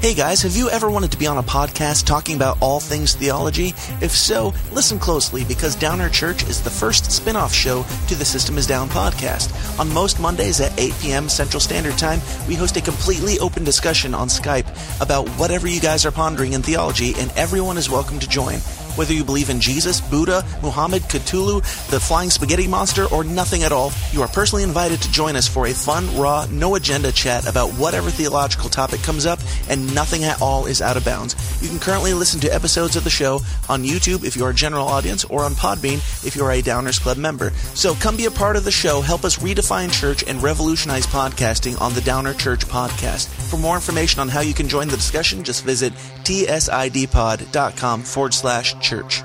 Hey guys, have you ever wanted to be on a podcast talking about all things theology? If so, listen closely because Downer Church is the first spin off show to the System is Down podcast. On most Mondays at 8 p.m. Central Standard Time, we host a completely open discussion on Skype about whatever you guys are pondering in theology, and everyone is welcome to join. Whether you believe in Jesus, Buddha, Muhammad, Cthulhu, the flying spaghetti monster, or nothing at all, you are personally invited to join us for a fun, raw, no agenda chat about whatever theological topic comes up, and nothing at all is out of bounds. You can currently listen to episodes of the show on YouTube if you are a general audience, or on Podbean if you are a Downers Club member. So come be a part of the show, help us redefine church and revolutionize podcasting on the Downer Church podcast. For more information on how you can join the discussion, just visit tsidpod.com forward slash church.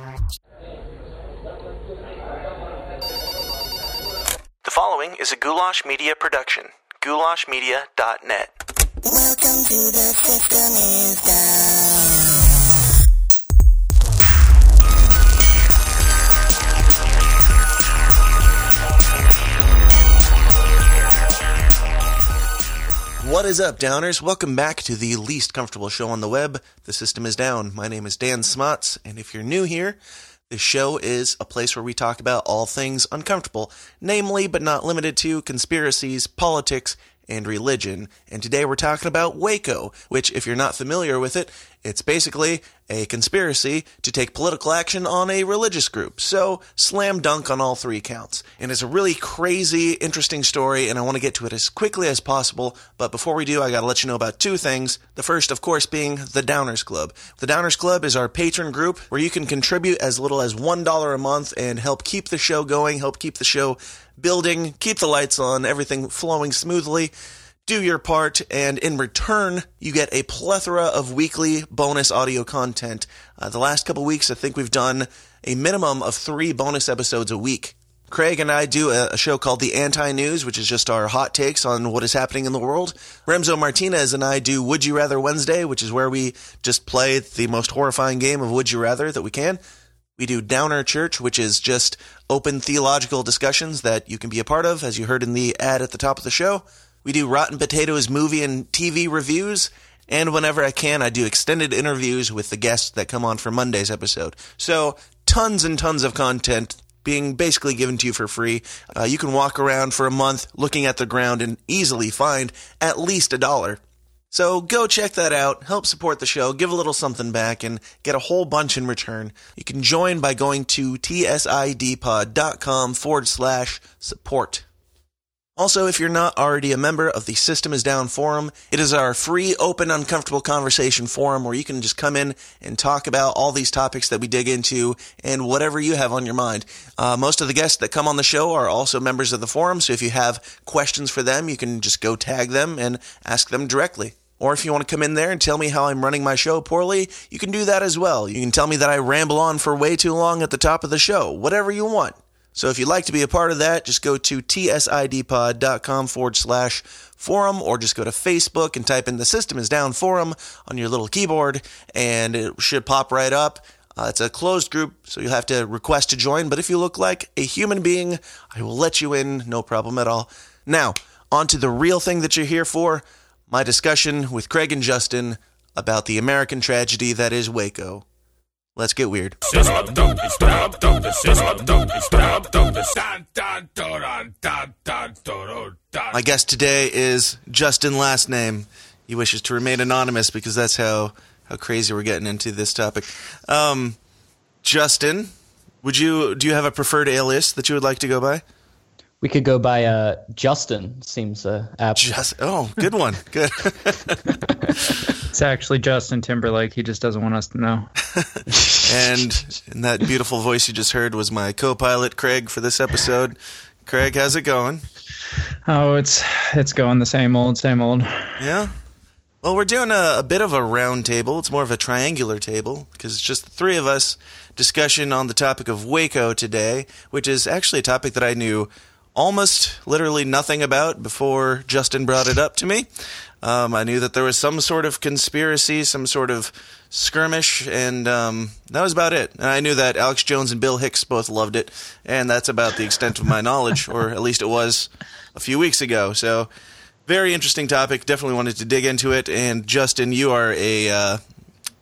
The following is a Goulash Media production. goulashmedia.net. Welcome to the system is down. What is up, Downers? Welcome back to the least comfortable show on the web. The system is down. My name is Dan Smuts, and if you're new here, this show is a place where we talk about all things uncomfortable, namely but not limited to conspiracies, politics, and religion. And today we're talking about Waco, which, if you're not familiar with it, it's basically a conspiracy to take political action on a religious group. So, slam dunk on all three counts. And it's a really crazy, interesting story, and I want to get to it as quickly as possible. But before we do, I got to let you know about two things. The first, of course, being the Downers Club. The Downers Club is our patron group where you can contribute as little as $1 a month and help keep the show going, help keep the show building, keep the lights on, everything flowing smoothly. Do your part, and in return, you get a plethora of weekly bonus audio content. Uh, the last couple weeks, I think we've done a minimum of three bonus episodes a week. Craig and I do a, show called The Anti News, which is just our hot takes on what is happening in the world. Remzo Martinez and I do Would You Rather Wednesday, which is where we just play the most horrifying game of Would You Rather that we can. We do Downer Church, which is just open theological discussions that you can be a part of, as you heard in the ad at the top of the show. We do Rotten Potatoes movie and TV reviews. And whenever I can, I do extended interviews with the guests that come on for Monday's episode. So, tons and tons of content being basically given to you for free. Uh, you can walk around for a month looking at the ground and easily find at least a dollar. So go check that out, help support the show, give a little something back, and get a whole bunch in return. You can join by going to tsidpod.com forward slash support. Also, if you're not already a member of the System is Down forum, it is our free, open, uncomfortable conversation forum where you can just come in and talk about all these topics that we dig into and whatever you have on your mind. Uh, most of the guests that come on the show are also members of the forum, so if you have questions for them, you can just go tag them and ask them directly. Or if you want to come in there and tell me how I'm running my show poorly, you can do that as well. You can tell me that I ramble on for way too long at the top of the show, whatever you want. So if you'd like to be a part of that, just go to tsidpod.com forward slash forum or just go to Facebook and type in the system is down forum on your little keyboard and it should pop right up. Uh, it's a closed group, so you'll have to request to join. But if you look like a human being, I will let you in, no problem at all. Now, on to the real thing that you're here for my discussion with Craig and Justin about the American tragedy that is Waco. Let's get weird. My guest today is Justin Last Name. He wishes to remain anonymous because that's how, how crazy we're getting into this topic. Um, Justin, would you do you have a preferred alias that you would like to go by? We could go by uh, Justin. Seems uh, apt. Just oh, good one. Good. It's actually Justin Timberlake. He just doesn't want us to know. and in that beautiful voice you just heard was my co-pilot Craig for this episode. Craig, how's it going? Oh, it's it's going the same old, same old. Yeah. Well, we're doing a, a bit of a round table. It's more of a triangular table because it's just the three of us discussion on the topic of Waco today, which is actually a topic that I knew almost literally nothing about before Justin brought it up to me. Um, I knew that there was some sort of conspiracy, some sort of skirmish, and um, that was about it. And I knew that Alex Jones and Bill Hicks both loved it, and that's about the extent of my knowledge, or at least it was a few weeks ago. So, very interesting topic. Definitely wanted to dig into it. And Justin, you are a uh,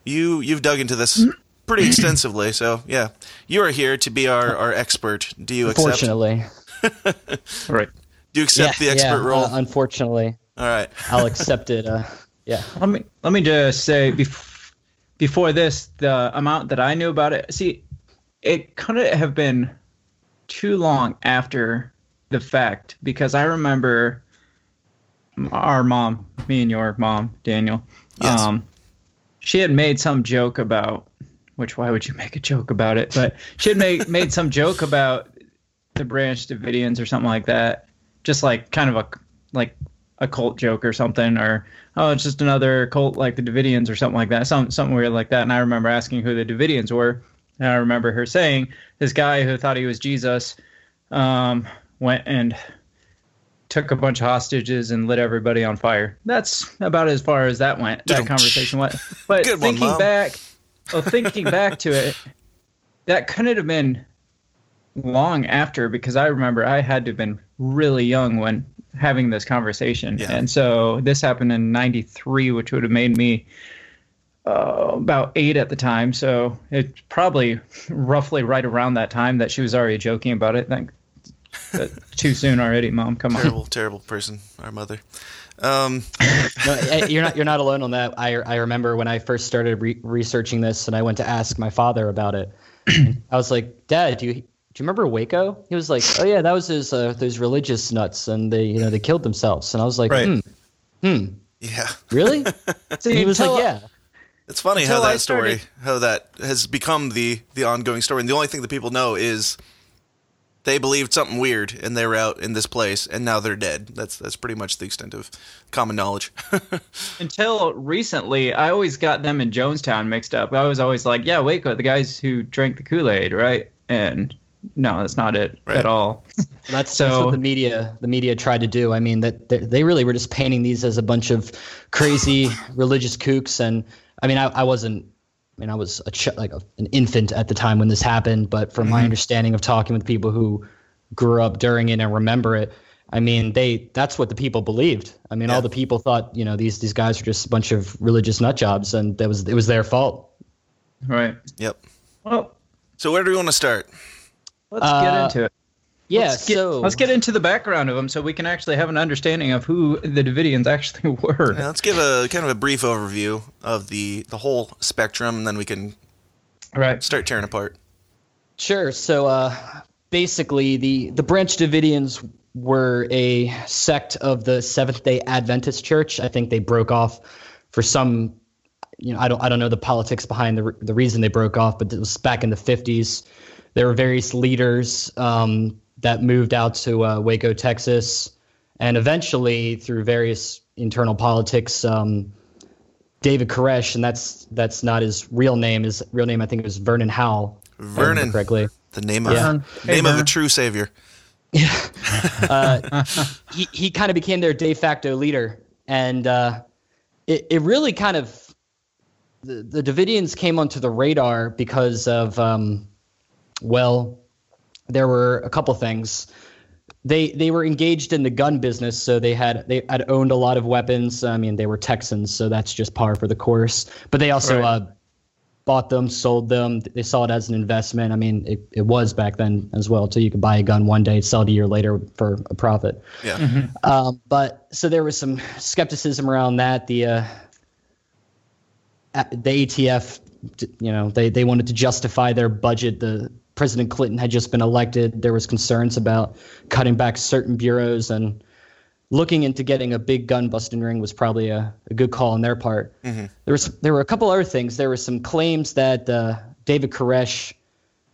you you've dug into this pretty extensively. So yeah, you are here to be our, our expert. Do you accept? Unfortunately. Right. Do you accept yeah, the expert yeah, role? uh, unfortunately, All right. I'll accept it. Uh, yeah. Let me let me just say bef- before this, the amount that I knew about it. See, it couldn't have been too long after the fact because I remember our mom, me and your mom, Daniel. Yes. Um, she had made some joke about, which why would you make a joke about it? But she had made made some joke about the Branch Davidians or something like that, just like kind of a like a cult joke or something, or oh, it's just another cult like the Davidians or something like that, some something weird like that. And I remember asking who the Davidians were, and I remember her saying this guy who thought he was Jesus um, went and took a bunch of hostages and lit everybody on fire. That's about as far as that went. That conversation went. But Good thinking Mom. back, well, thinking back to it, that couldn't have been long after because I remember I had to have been really young when having this conversation. Yeah. And so this happened in 93, which would have made me uh, about eight at the time. So it's probably roughly right around that time that she was already joking about it. Thank, that- too soon already, mom. Come on. Terrible, terrible person. Our mother. Um, No, you're not you're not alone on that. I I remember when I first started re- researching this, and I went to ask my father about it. I was like, Dad, do you do you remember Waco? He was like, Oh yeah, that was his uh, those religious nuts, and they you know they killed themselves. And I was like, Right. hmm, yeah. really? See, And he was like, Yeah. It's funny how Until I that story, how that has become the the ongoing story, and the only thing that people know is they believed something weird, and they were out in this place, and now they're dead. That's that's pretty much the extent of common knowledge. Until recently, I always got them in Jonestown mixed up. I was always like, yeah, Waco, the guys who drank the Kool Aid, right? And no, that's not it Right. at all. That's, that's So- what the media the media tried to do. I mean that they, they really were just painting these as a bunch of crazy religious kooks. And I mean, I, I wasn't. I mean, I was a ch- like a, an infant at the time when this happened. But from my mm-hmm. understanding of talking with people who grew up during it and remember it, I mean, they that's what the people believed. I mean, Yeah. all the people thought you know these these guys were just a bunch of religious nut jobs, and that was it was their fault. Right. yep. Well, So where do we want to start? Let's Uh, get into it. Yeah. Let's get, so let's get into the background of them so we can actually have an understanding of who the Davidians actually were. Yeah, let's give a kind of a brief overview of the the whole spectrum, and then we can Right. start tearing apart. Sure. So uh, basically, the the Branch Davidians were a sect of the Seventh Day Adventist Church. I think they broke off for some, you know, I don't I don't know the politics behind the the reason they broke off, but it was back in the fifties. There were various leaders um, that moved out to uh, Waco, Texas, and eventually through various internal politics. Um, David Koresh, and that's that's not his real name. His real name, I think, was Vernon Howell. if I remember Vernon. correctly. The name of Yeah. Hey, name of a true savior. Yeah, he, he kind of became their de facto leader. And uh, it, it really kind of, the, the Davidians came onto the radar because of, um, well, there were a couple things. They they were engaged in the gun business, so they had they had owned a lot of weapons. I mean, they were Texans, so that's just par for the course. But they also Right. uh, bought them, sold them. They saw it as an investment. I mean, it, it was back then as well. So you could buy a gun one day, sell it a year later for a profit. Yeah. Um, but so there was some skepticism around that. The uh, the ATF, you know, they they wanted to justify their budget. The President Clinton had just been elected. There was concerns about cutting back certain bureaus and looking into getting a big gun busting ring was probably a, a good call on their part. There was there were a couple other things. There were some claims that uh, David Koresh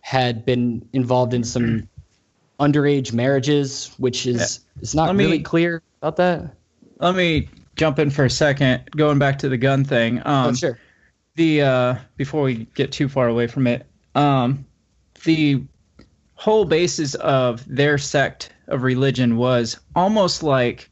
had been involved in some underage marriages, which is is not me- really clear about that. Let me jump in for a second, going back to the gun thing. Um, oh, sure. the uh before we get too far away from it um the whole basis of their sect of religion was almost like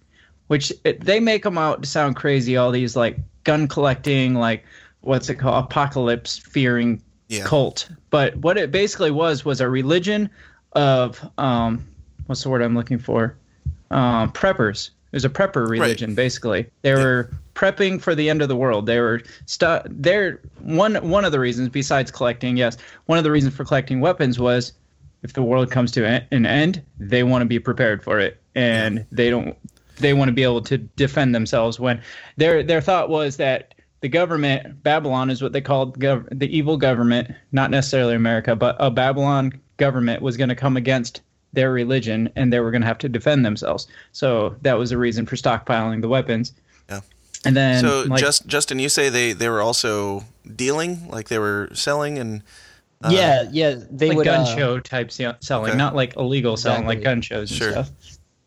which it, they make them out to sound crazy all these like gun collecting like what's it called apocalypse fearing Yeah. cult. But what it basically was was a religion of um what's the word i'm looking for? Um preppers. It was a prepper religion basically. They were prepping for the end of the world. They were stu- they're one one of the reasons besides collecting, yes, one of the reasons for collecting weapons was if the world comes to an end, they want to be prepared for it and they don't they want to be able to defend themselves when their their thought was that the government Babylon is what they called gov- the evil government, not necessarily America, but a Babylon government was going to come against their religion and they were going to have to defend themselves. So that was a reason for stockpiling the weapons. Yeah. And then so, like, just Justin, you say they they were also dealing, like they were selling, and yeah, yeah, they like would gun uh, show type selling, Okay. not like illegal selling, like gun shows and Sure. stuff.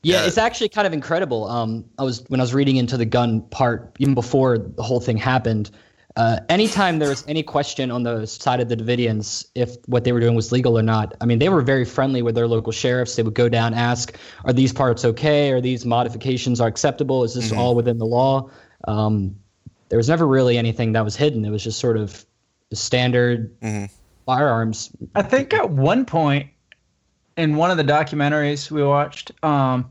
Yeah, Yeah. it's actually kind of incredible. Um, I was when I was reading into the gun part, even before the whole thing happened. Uh, anytime there was any question on the side of the Davidians if what they were doing was legal or not, I mean, they were very friendly with their local sheriffs. They would go down, ask, "Are these parts okay? Are these modifications are acceptable? Is this all within the law?" Um, there was never really anything that was hidden. It was just sort of the standard firearms. I think at one point in one of the documentaries we watched, um,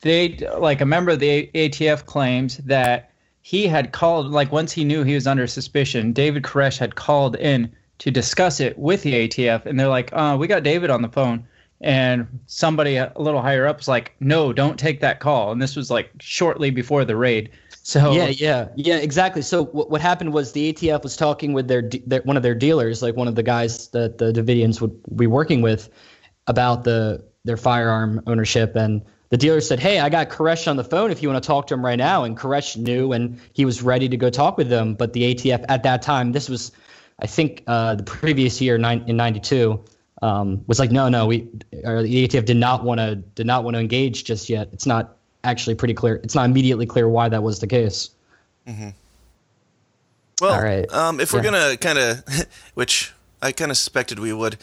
they like a member of the ATF claims that he had called like once he knew he was under suspicion, David Koresh had called in to discuss it with the ATF, and they're like, uh, "We got David on the phone." And somebody a little higher up was like, "No, don't take that call." And this was like shortly before the raid. So Yeah, yeah, yeah, exactly. So what, what happened was the ATF was talking with their, de- their one of their dealers, like one of the guys that the Davidians would be working with, about the their firearm ownership, and the dealer said, "Hey, I got Koresh on the phone. If you want to talk to him right now." And Koresh knew, and he was ready to go talk with them. But the ATF at that time, this was, I think, uh, the previous year, nine, in '92. Um, was like no, no, we or the ATF did not want to did not want to engage just yet. It's not actually pretty clear. It's not immediately clear why that was the case. Well, All right. um, if we're Yeah. gonna kind of, which I kind of suspected we would,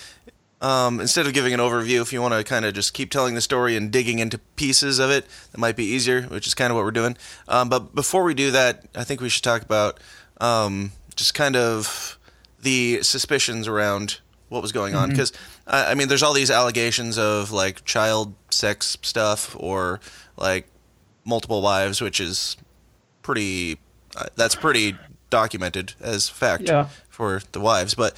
um, instead of giving an overview, if you want to kind of just keep telling the story and digging into pieces of it, that might be easier, which is kind of what we're doing. Um, but before we do that, I think we should talk about um, just kind of the suspicions around what was going on because I I mean, there's all these allegations of like child sex stuff or like multiple wives, which is pretty. Uh, that's pretty documented as fact Yeah. for the wives. But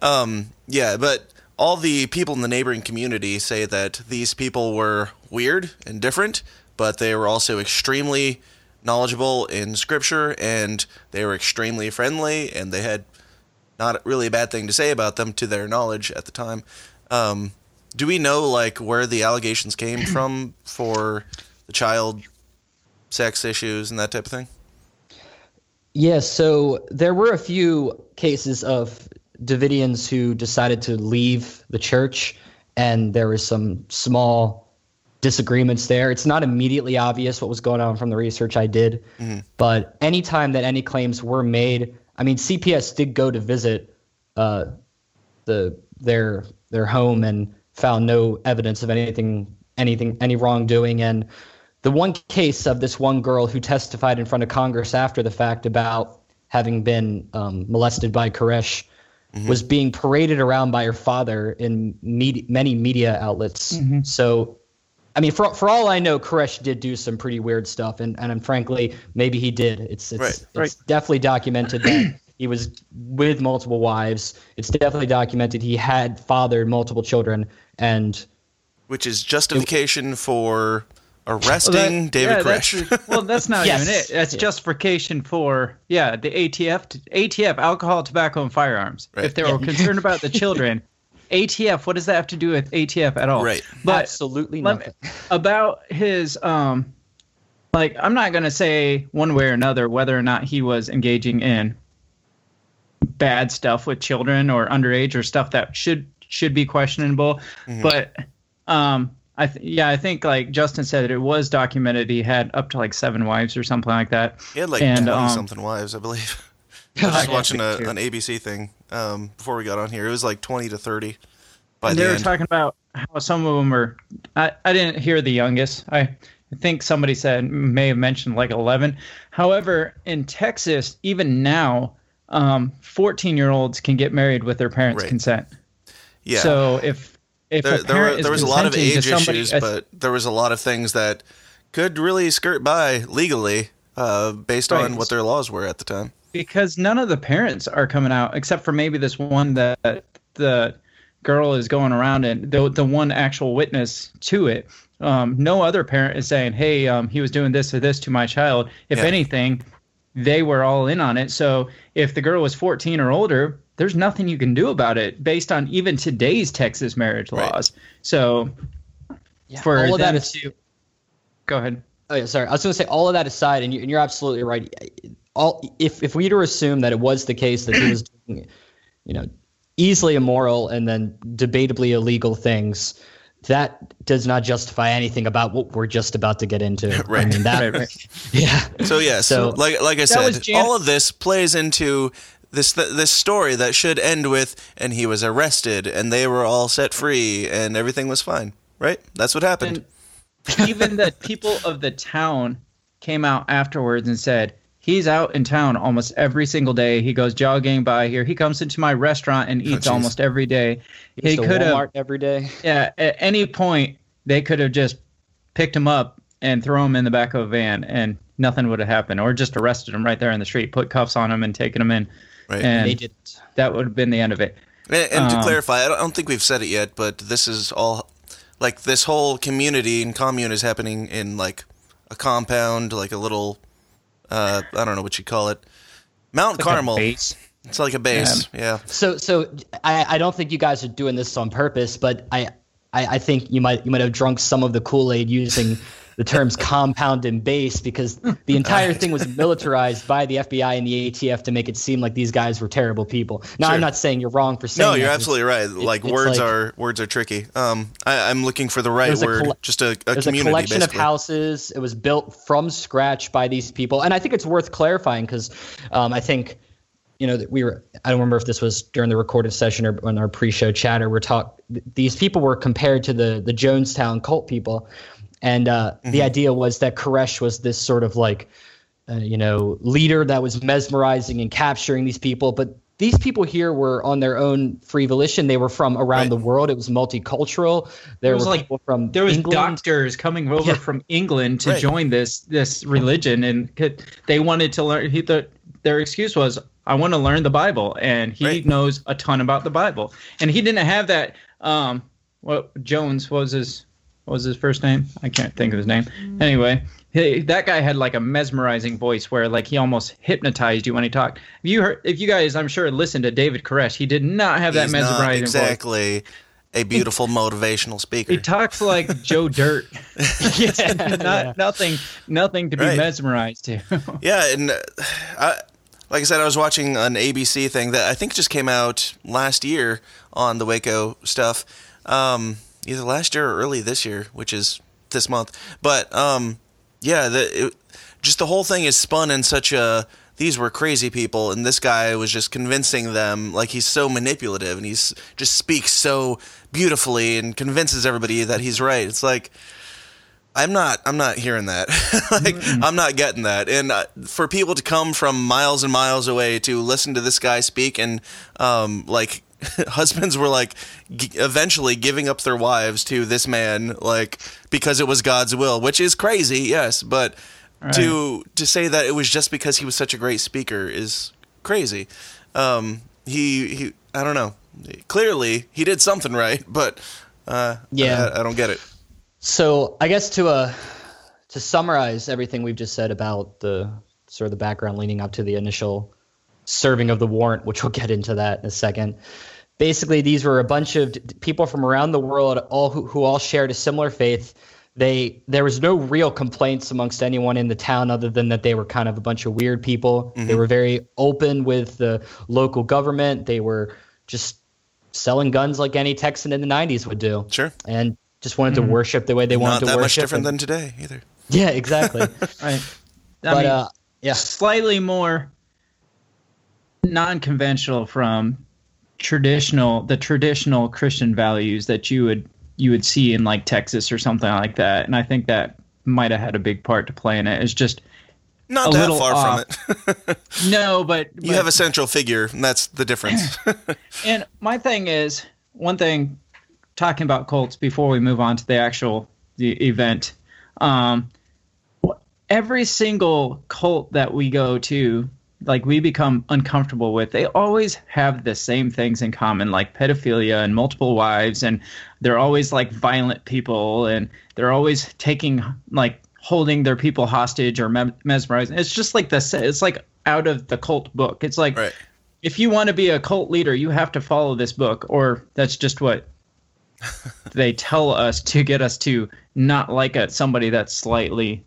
um, yeah, but all the people in the neighboring community say that these people were weird and different, but they were also extremely knowledgeable in scripture and they were extremely friendly and they had not really a bad thing to say about them to their knowledge at the time. Um, do we know like where the allegations came from for the child sex issues and that type of thing? Yeah, so there were a few cases of Davidians who decided to leave the church, and there was some small disagreements there. It's not immediately obvious what was going on from the research I did, but anytime that any claims were made, I mean, CPS did go to visit uh, the their their home and found no evidence of anything anything any wrongdoing. And the one case of this one girl who testified in front of Congress after the fact about having been um, molested by Koresh was being paraded around by her father in med- many media outlets. So, I mean, for for all I know, Koresh did do some pretty weird stuff, and and frankly, maybe he did. It's it's, Right, it's right. definitely documented that he was with multiple wives. It's definitely documented he had fathered multiple children, and Which is justification for arresting Well, that- David yeah, Koresh. that's- well, that's not Yes. even it. That's Yeah. justification for yeah the ATF, ATF, alcohol, tobacco, and firearms. Right. If they were concerned about the children, ATF. What does that have to do with ATF at all? Right. But absolutely let me- nothing. about his um, like I'm not gonna say one way or another whether or not he was engaging in bad stuff with children or underage or stuff that should should be questionable. But um, I th- yeah, I think like Justin said, it was documented he had up to like seven wives or something like that. He had like And, twenty um, something wives, I believe. I was just watching a, an ABC thing um, before we got on here. It was like twenty to thirty by they the were end. talking about how some of them were. I, I didn't hear the youngest. I think somebody said may have mentioned like 11. However, in Texas, even now, um, 14 year olds can get married with their parents' Right. consent. yeah. So if if there, a there, were, there was a lot of age somebody- issues, but there was a lot of things that could really skirt by legally uh, based on what their laws were at the time. Because none of the parents are coming out except for maybe this one that the girl is going around and the, the one actual witness to it um, no other parent is saying hey um, he was doing this or this to my child if Yeah. anything they were all in on it so if the girl was 14 or older there's nothing you can do about it based on even today's texas marriage Right. laws so Yeah, for all of that them is to go ahead Oh yeah, sorry. I was going to say all of that aside, and, you, and you're absolutely right. All if if we were to assume that it was the case that he was doing, you know, easily immoral and then debatably illegal things, that does not justify anything about what we're just about to get into. Right. I mean, that, Right, right. Yeah. So yeah. So- like like I said, Jan- all of this plays into this this story that should end with and he was arrested and they were all set free and everything was fine. Right? That's what happened. And even the people of the town came out afterwards and said he's out in town almost every single day. He goes jogging by here. He comes into my restaurant and eats jeez. almost every day. He He could have, Walmart every day. yeah. At any point, they could have just picked him up and thrown him in the back of a van, and nothing would have happened, or just arrested him right there in the street, put cuffs on him, and taken him in. right. And They didn't. that would have been the end of it. And, and to Um, clarify, I don't think we've said it yet, but this is all like this whole community and commune is happening in like a compound, like a little uh, I don't know what you call it. Mount Like a Carmel. base. It's like a base. Yeah. So, so I, I don't think you guys are doing this on purpose, but I, I, I think you might you might have drunk some of the Kool Aid using the terms compound and base because the entire thing was militarized by the FBI and the ATF to make it seem like these guys were terrible people. Now, Sure. I'm not saying you're wrong for saying No, that, you're absolutely right. Like it's words like- are words are tricky. Um, I, I'm looking for the right word. just a, a community, a collection basically. of houses. It was built from scratch by these people, and I think it's worth clarifying because um, I think you know we were. I don't remember if this was during the recorded session or on our pre-show chatter. We're talk. These people were compared to the the Jonestown cult people, and uh, Mm-hmm. the idea was that Koresh was this sort of like, uh, you know, leader that was mesmerizing and capturing these people, but. These people here were on their own free volition. They were from around Right. the world. It was multicultural. There was were like- people from there was England. doctors coming over Yeah. from England to Right. join this this religion, and could, they wanted to learn. He, the, their excuse was, "I want to learn the Bible," and he Right. knows a ton about the Bible, and he didn't have that. Um, what Jones what was his what was his first name? I can't think of his name. Anyway, he, that guy had like a mesmerizing voice where like he almost hypnotized you when he talked. If you heard, if you guys, I'm sure, listened to David Koresh, he did not have that He's not mesmerizing voice. exactly a beautiful motivational speaker. He talks like Joe Dirt. yeah, not yeah. nothing nothing to be Right. mesmerized to Yeah, and uh, I, like I said, I was watching an ABC thing that I think just came out last year on the Waco stuff, um, either last year or early this year, which is this month. But um, yeah, the it, just the whole thing is spun in such a these were crazy people, and this guy was just convincing them like he's so manipulative, and he's just speaks so beautifully and convinces everybody that he's right. It's like. I'm not. I'm not hearing that. like, I'm not getting that. And uh, for people to come from miles and miles away to listen to this guy speak, and um, like husbands were like g- eventually giving up their wives to this man, like because it was God's will, which is crazy, yes. But to to say that it was just because he was such a great speaker is crazy. Um, he he. I don't know. Clearly, he did something right, but uh, Yeah. I, I don't get it. So I guess to uh to summarize everything we've just said about the sort of the background leading up to the initial serving of the warrant, which we'll get into that in a second. Basically, these were a bunch of people from around the world, all who, who all shared a similar faith. They there was no real complaints amongst anyone in the town other than that they were kind of a bunch of weird people. They were very open with the local government. They were just selling guns like any Texan in the 90s would do Sure. and just wanted to worship the way they wanted Not to that much worship. different than today either. yeah, exactly. right I but mean, uh, yeah, slightly more non-conventional from traditional the traditional christian values that you would you would see in like texas or something like that and i think that might have had a big part to play in it it's just Not A that little far off. from it. no but, you but- have a central figure, and that's the difference. And my thing is one thing talking about Colts before we move on to the actual the event. Um, every single cult that we go to, like we become uncomfortable with, they always have the same things in common, like pedophilia and multiple wives, and they're always like violent people, and they're always taking like holding their people hostage or me- mesmerizing. It's just like this. It's like out of the cult book. It's like Right. if you want to be a cult leader, you have to follow this book, or that's just what they tell us to get us to not like a, somebody that's slightly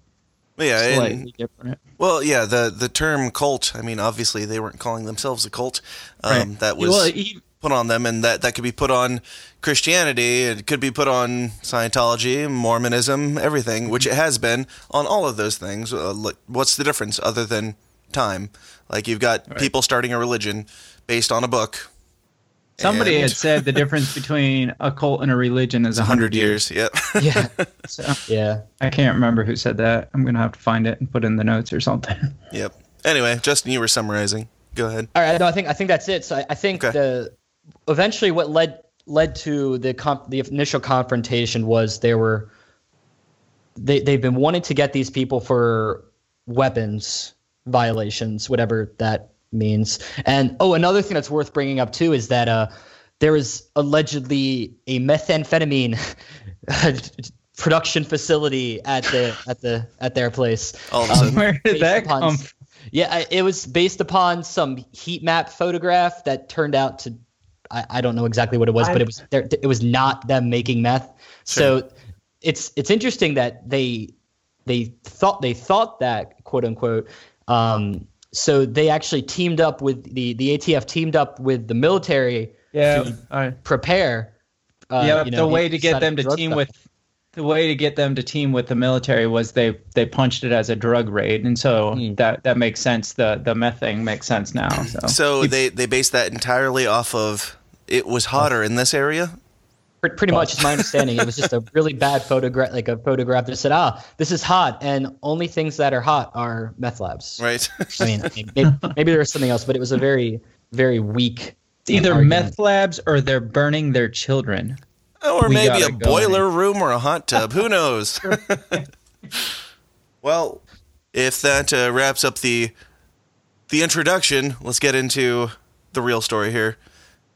Yeah, and, different. well, yeah, the the term cult. I mean, obviously they weren't calling themselves a cult. Um, Right. That was Well, e- put on them, and that that could be put on Christianity. It could be put on Scientology, Mormonism, everything, which it has been on all of those things. Uh, what's the difference other than time? Like you've got people starting a religion based on a book. Somebody and had said the difference between a cult and a religion is a hundred hundred years. years. Yep. Yeah, So yeah. I can't remember who said that. I'm gonna have to find it and put in the notes or something. yep. Anyway, Justin, you were summarizing. Go ahead. All right, no, I think I think that's it. So I, I think Okay. the eventually what led led to the comp, the initial confrontation was there were they they've been wanting to get these people for weapons violations, whatever that means. And oh, another thing that's worth bringing up too is that uh, there was allegedly a methamphetamine production facility at the at the at their place. All of a sudden, Where did that upon- come? Yeah, I- it was based upon some heat map photograph that turned out to, I, I don't know exactly what it was, but it was there. It was not them making meth. So it's it's interesting that they they thought they thought that quote unquote. Um, so they actually teamed up with the the ATF teamed up with the military Yeah, to I, prepare. Uh, yeah. you the way to get them to team stuff. with the way to get them to team with the military was they they punched it as a drug raid, and so Hmm. that that makes sense. The the meth thing makes sense now. So, so they they based that entirely off of it was hotter in this area. Pre- Pretty much, is my understanding. It was just a really bad photograph, like a photograph that said, "Ah, this is hot," and only things that are hot are meth labs. Right. I mean, maybe, maybe there was something else, but it was a very, very weak. it's either argument. meth labs or they're burning their children. or We maybe a go boiler room or a hot tub. Who knows? well, if that uh, wraps up the the introduction, let's get into the real story here.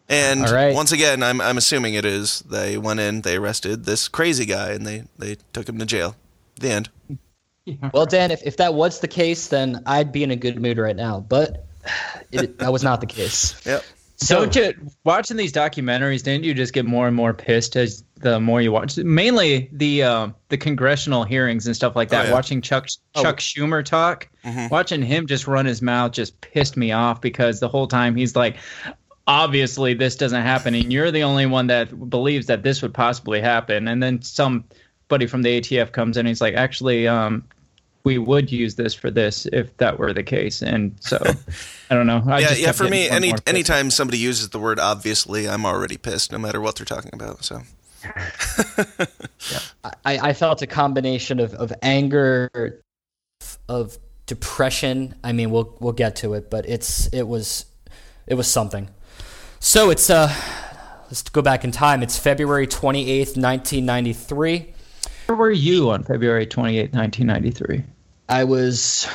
And All right. once again, I'm I'm assuming it is. They went in, they arrested this crazy guy, and they they took him to jail. The end. Well, Dan, if, if that was the case, then I'd be in a good mood right now. But it, that was not the case. Yep. So, Don't you watching these documentaries? Didn't you just get more and more pissed as the more you watch? Mainly the uh, the congressional hearings and stuff like that. Oh, yeah. Watching Chuck Chuck Schumer talk, watching him just run his mouth just pissed me off because the whole time he's like, obviously this doesn't happen, and you're the only one that believes that this would possibly happen. And then somebody from the ATF comes in, and he's like, actually, um, we would use this for this if that were the case. And so, I don't know. I yeah, just yeah. For me, getting any more anytime somebody uses the word obviously, I'm already pissed, no matter what they're talking about. So I, I felt a combination of, of anger, of depression. I mean, we'll we'll get to it, but it's it was it was something. So it's uh, let's go back in time. It's February twenty eighth, nineteen ninety three. Where were you on February twenty eighth, nineteen ninety three? I was,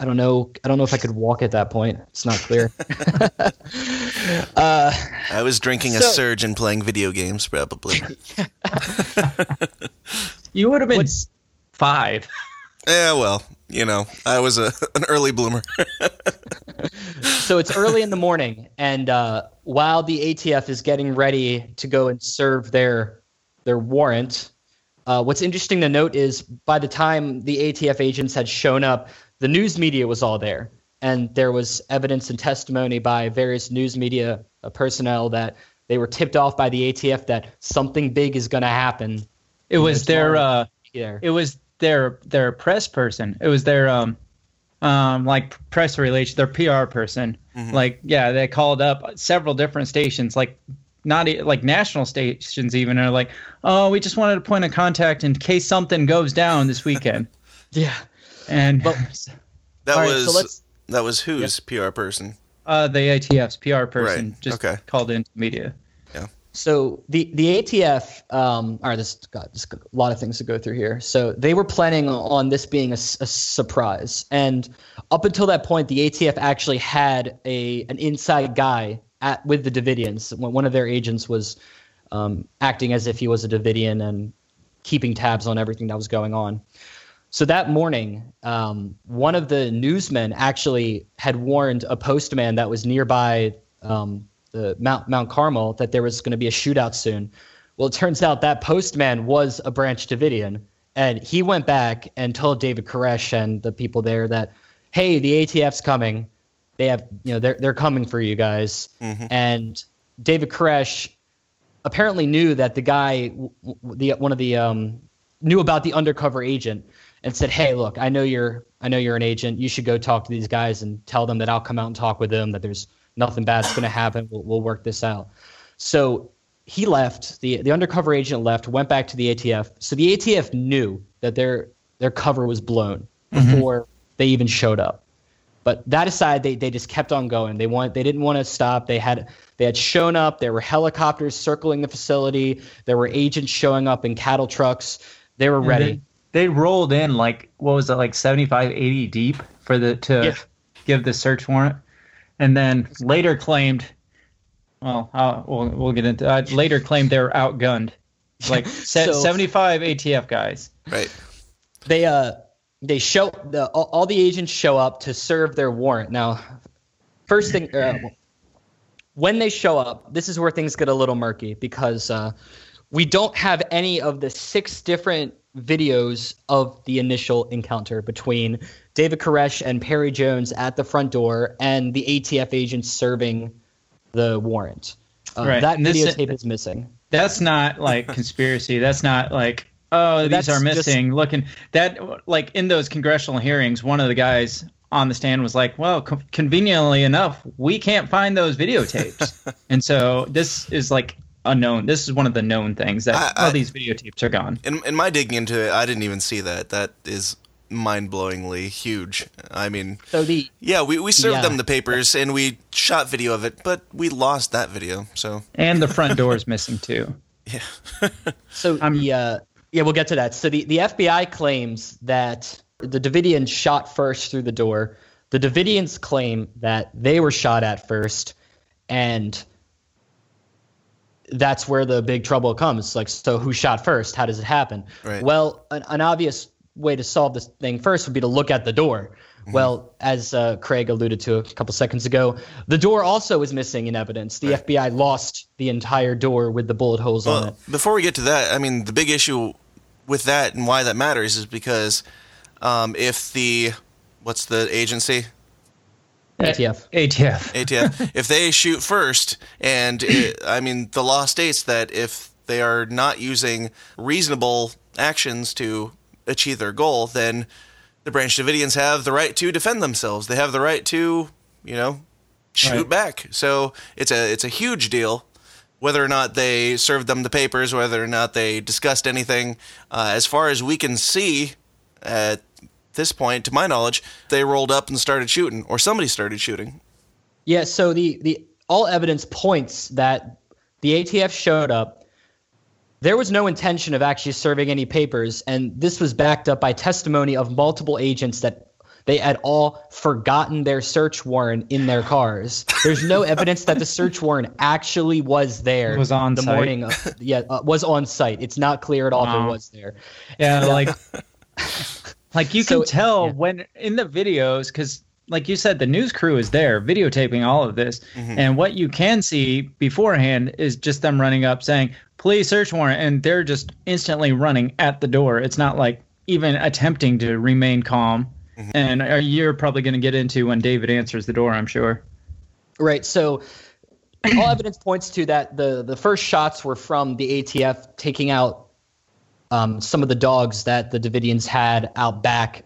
I don't know, I don't know if I could walk at that point. It's not clear. I was drinking a surge and playing video games, probably. You would have been s- five. yeah, well, you know, I was a an early bloomer. so it's early in the morning, and uh, while the ATF is getting ready to go and serve their their warrant, uh, what's interesting to note is by the time the ATF agents had shown up, the news media was all there, and there was evidence and testimony by various news media uh, personnel that they were tipped off by the ATF that something big is going to happen. It was their uh, it was their their press person. It was their um um like press relation, their PR person. Like yeah, they called up several different stations, like not e- like national stations even. Are like, oh, we just wanted a point of contact in case something goes down this weekend. yeah. And But- That All right, was so let's- that was whose PR person? uh, the ATF's PR person Right, just okay. called into media. So the the ATF, um, all right, this got a lot of things to go through here. So they were planning on this being a surprise, and up until that point, the ATF actually had a an inside guy at with the Davidians. One of their agents was um, acting as if he was a Davidian and keeping tabs on everything that was going on. So that morning, um, one of the newsmen actually had warned a postman that was nearby um, the Mount Mount Carmel that there was going to be a shootout soon. Well, it turns out that postman was a Branch Davidian, and he went back and told David Koresh and the people there that, "Hey, the ATF's coming. They have, you know, they're they're coming for you guys." And David Koresh apparently knew that the guy, the one of the um, knew about the undercover agent and said, "Hey, look, I know you're I know you're an agent. You should go talk to these guys and tell them that I'll come out and talk with them. That there's nothing bad's going to happen. We'll, we'll work this out." So he left. the The undercover agent left. Went back to the ATF. So the ATF knew that their their cover was blown mm-hmm. before they even showed up. But that aside, they, they just kept on going. They want they didn't want to stop. They had they had shown up. There were helicopters circling the facility. There were agents showing up in cattle trucks. They were ready. They, they rolled in like what was it like 75, 80 deep for the to Yeah. give the search warrant, and then later claimed. Well, uh, we'll we'll get into. Uh, later claimed they were outgunned, like se- So- seventy five ATF guys. Right. they uh they show the all, all the agents show up to serve their warrant now first thing uh, when they show up this is where things get a little murky because uh, we don't have any of the six different videos of the initial encounter between david koresh and perry jones at the front door and the atf agents serving the warrant uh, Right, that and this- videotape is missing That's not like conspiracy. That's not like oh these That's are just- missing. Looking that like in those congressional hearings, one of the guys on the stand was like, "Well, co- conveniently enough, we can't find those videotapes," and so this is like unknown. This is one of the known things that I- I- all these videotapes are gone. In, in my digging into it, I didn't even see that. That is mind-blowingly huge. I mean, so the yeah, we, we served Yeah. them the papers and we shot video of it, but we lost that video. So And the front door is missing too. Yeah. so the uh, yeah, we'll get to that. So the, the FBI claims that the Davidians shot first through the door. The Davidians claim that they were shot at first, and that's where the big trouble comes. Like, so who shot first? How does it happen? Right. Well, an, an obvious way to solve this thing first would be to look at the door. Well, as uh, Craig alluded to a couple seconds ago, the door also is missing in evidence. The FBI lost the entire door with the bullet holes on it. before we get to that, I mean, the big issue with that and why that matters is because um, if the what's the agency ATF. ATF. ATF if they shoot first, and it, I mean, the law states that if they are not using reasonable actions to achieve their goal, then the Branch Davidians have the right to defend themselves. They have the right to, you know, shoot Right. back. So it's a it's a huge deal. Whether or not they served them the papers, whether or not they discussed anything, uh, as far as we can see, at this point, to my knowledge, they rolled up and started shooting, or somebody started shooting. Yeah, so the, the all evidence points that the ATF showed up. There was no intention of actually serving any papers, and this was backed up by testimony of multiple agents that they had all forgotten their search warrant in their cars. There's no evidence that the search warrant actually was there. Was on the site. morning. Of, yeah, uh, was on site. It's not clear at all if it was there. Yeah, like like you can tell yeah. when in the videos because like you said the news crew is there videotaping all of this. And what you can see beforehand is just them running up saying please search warrant and they're just instantly running at the door. It's not like even attempting to remain calm. And uh, you're probably going to get into when david answers the door i'm sure. Right. So all evidence points to that the the first shots were from the ATF taking out um, some of the dogs that the Davidians had out back.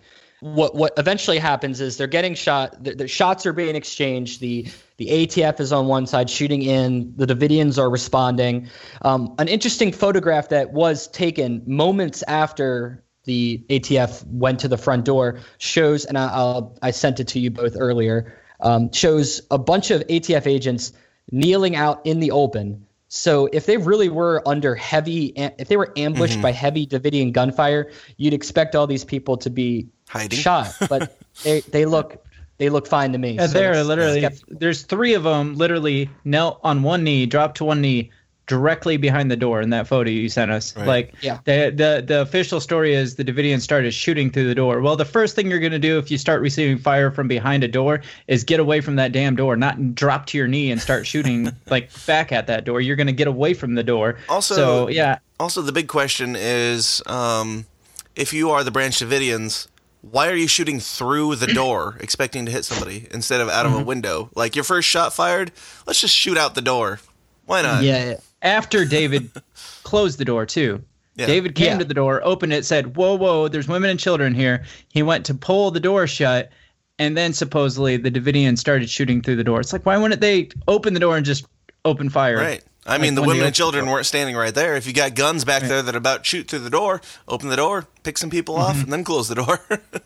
What what eventually happens is they're getting shot. The, the shots are being exchanged. The the ATF is on one side shooting in. The Davidians are responding. Um, an interesting photograph that was taken moments after the ATF went to the front door shows, and I, I'll, I sent it to you both earlier. Um, shows a bunch of ATF agents kneeling out in the open So if they really were under heavy, if they were ambushed Mm-hmm. by heavy Davidian gunfire, you'd expect all these people to be Hiding. shot. But they, they look they look fine to me. Yeah, So they're literally. it's- There's three of them literally knelt on one knee, dropped to one knee, directly behind the door in that photo you sent us. Right. Like, Yeah. the the the official story is the Davidians started shooting through the door. Well, the first thing you're gonna do if you start receiving fire from behind a door is get away from that damn door, not drop to your knee and start shooting like back at that door. You're gonna get away from the door. Also- so yeah, Also, the big question is, um, if you are the Branch Davidians, why are you shooting through the door, expecting to hit somebody instead of out of a Mm-hmm. window? Like your first shot fired, let's just shoot out the door. Why not? yeah, after David closed the door too. Yeah. David came Yeah. to the door, opened it, said, "Whoa, whoa! There's women and children here." He went to pull the door shut, and then supposedly the Davidians started shooting through the door. It's like, why wouldn't they open the door and just open fire? Right. I Like mean, the women and children opened weren't standing right there. If you got guns back there that about shoot through the door, open the door, pick some people off, and then close the door.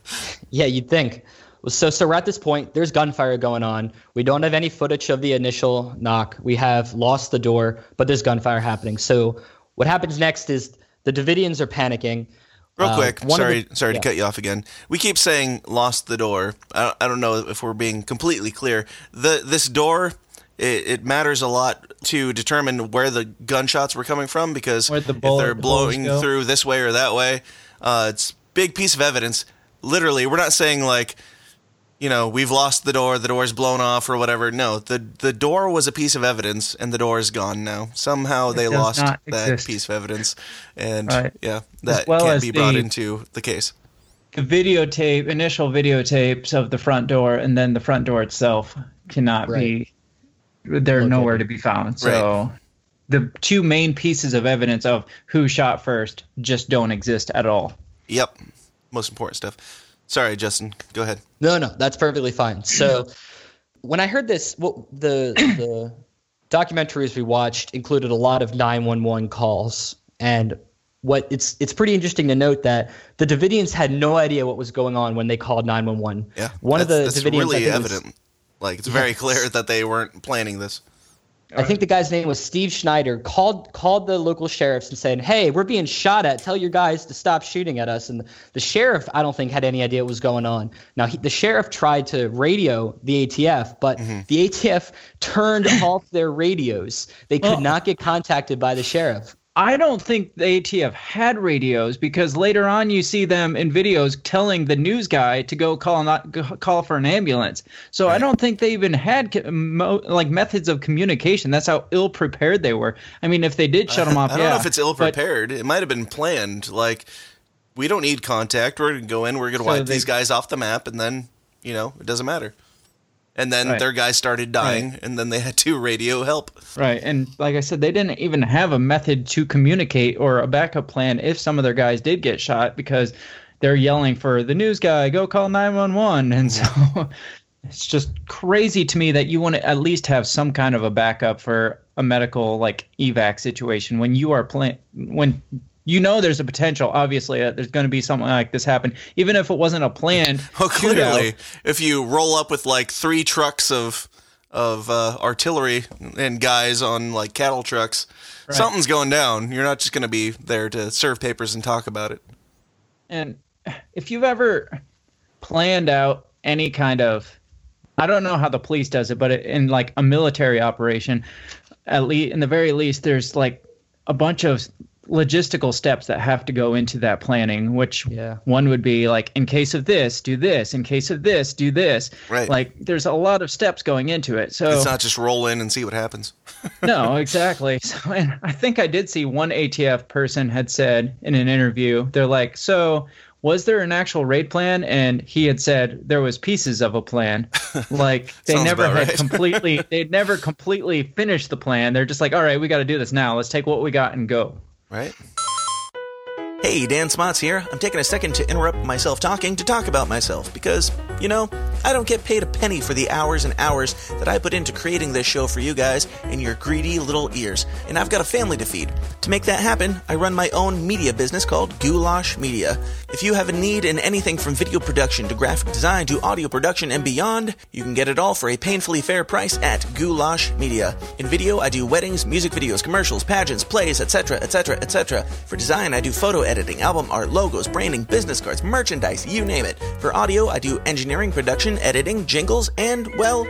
yeah. You'd think. So so we're at this point. There's gunfire going on. We don't have any footage of the initial knock. We have lost the door, but there's gunfire happening. So what happens next is the Davidians are panicking. Real Uh, quick, one of sorry, the- sorry yeah. to cut you off again. We keep saying lost the door. I don't, I don't know if we're being completely clear. The this door, it, it matters a lot to determine where the gunshots were coming from because the if they're blowing go. through this way or that way, uh, it's big piece of evidence. Literally, we're not saying like. You know, we've lost the door. The door's blown off, or whatever. No, the the door was a piece of evidence, and the door is gone now. Somehow they lost that exist. piece of evidence, and Right. yeah, that well can't be brought the- into the case. The videotape, initial videotapes of the front door, and then the front door itself cannot be. They're Located. nowhere to be found. So. The two main pieces of evidence of who shot first just don't exist at all. Yep. Most important stuff. Sorry, Justin. Go ahead. No, no, that's perfectly fine. So when I heard this, well, the the documentaries we watched included a lot of 911 calls and what it's it's pretty interesting to note that the Davidians had no idea what was going on when they called 911. Yeah. One of the that's, that's Davidians really think was- evident. Like it's very clear that they weren't planning this. I think the guy's name was Steve Schneider, called called the local sheriffs and said, "Hey, we're being shot at. Tell your guys to stop shooting at us." And the sheriff, I don't think, had any idea what was going on. Now, he, the sheriff tried to radio the ATF, but Mm-hmm. the ATF turned off their radios. They could Well- not get contacted by the sheriff. I don't think the ATF had radios because later on you see them in videos telling the news guy to go call not go call for an ambulance. So I don't think they even had like methods of communication. That's how ill prepared they were. I mean, if they did shut them off, I don't yeah, know if it's ill prepared. It might have been planned. Like we don't need contact. We're gonna go in. We're gonna So wipe they- these guys off the map, and then you know it doesn't matter. And then Right. their guys started dying, and then they had to radio help. Right. And like I said, they didn't even have a method to communicate or a backup plan if some of their guys did get shot because they're yelling for the news guy, go call 911. And mm-hmm. so it's just crazy to me that you want to at least have some kind of a backup for a medical like evac situation when you are playing when you know there's a potential obviously that there's going to be something like this happen even if it wasn't a planned Well, shootout. clearly, if you roll up with like three trucks of of uh, artillery and guys on like cattle trucks, something's going down. You're not just going to be there to serve papers and talk about it. And if you've ever planned out any kind of, I don't know how the police does it, but in like a military operation, at least in the very least, there's like a bunch of logistical steps that have to go into that planning. Which Yeah. one would be like, in case of this, do this. In case of this, do this. Right. Like there's a lot of steps going into it. So It's not just roll in and see what happens. no, exactly. So, and I think I did see one ATF person had said in an interview, they're like, "So, was there an actual raid plan?" And he had said there was pieces of a plan. Like they never had right. completely, they'd never completely finished the plan. They're just like, "All right, we got to do this now. Let's take what we got and go." Right? Hey, Dan Smots here. I'm taking a second to interrupt myself talking to talk about myself because, you know, I don't get paid a penny for the hours and hours that I put into creating this show for you guys in your greedy little ears, and I've got a family to feed. To make that happen, I run my own media business called Goulash Media. If you have a need in anything from video production to graphic design to audio production and beyond, you can get it all for a painfully fair price at Goulash Media. In video, I do weddings, music videos, commercials, pageants, plays, etc., etc., etc. For design, I do photo editing, album art, logos, branding, business cards, merchandise, you name it. For audio, I do engineering, production, editing, jingles, and, well,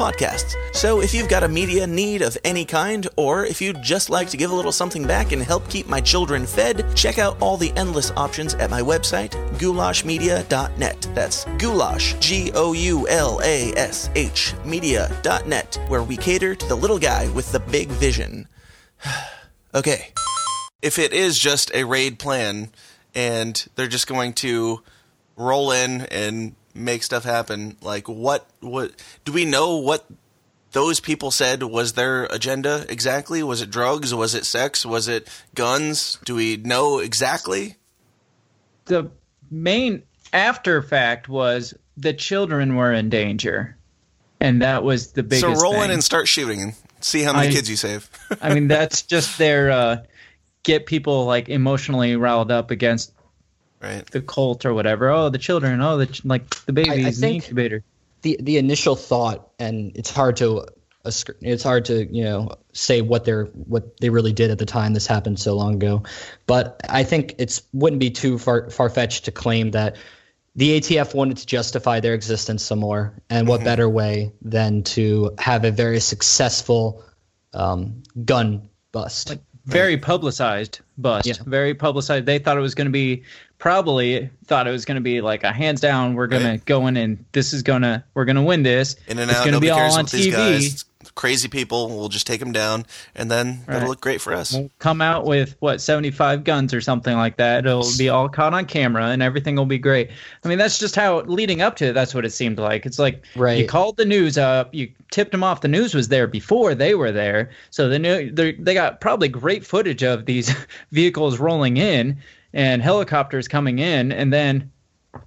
podcasts. So if you've got a media need of any kind, or if you'd just like to give a little something back and help keep my children fed, check out all the endless options at my website, goulashmedia.net. That's goulash, G O U L A S H, media.net, where we cater to the little guy with the big vision. okay. If it is just a raid plan and they're just going to roll in and make stuff happen, like what what do we know what those people said was their agenda exactly? Was it drugs? Was it sex? Was it guns? Do we know exactly? The main after fact was the children were in danger, and that was the biggest. so roll in and start shooting and see how many I- kids you save. I mean, that's just their uh, get people like emotionally riled up against right. the cult or whatever. Oh, the children. Oh, the ch- like the babies in the incubator. the the initial thought, and it's hard to it's hard to you know say what they're what they really did at the time this happened so long ago, but I think it's wouldn't be too far far fetched to claim that the ATF wanted to justify their existence some more, and what better way than to have a very successful um, gun bust? Very publicized bust. Yeah. Very publicized. They thought it was going to be probably thought it was going to be like a hands down. We're going Right. to go in and this is going to we're going to win this. In and it's going to be all on TV. Guys. Crazy people, we'll just take them down, and then Right. it'll look great for us. We'll come out with what 75 guns or something like that. It'll be all caught on camera and everything will be great. I mean, that's just how leading up to it. That's what it seemed like. It's like Right. you called the news up, you tipped them off. The news was there before they were there, so they knew they they got probably great footage of these vehicles rolling in and helicopters coming in, and then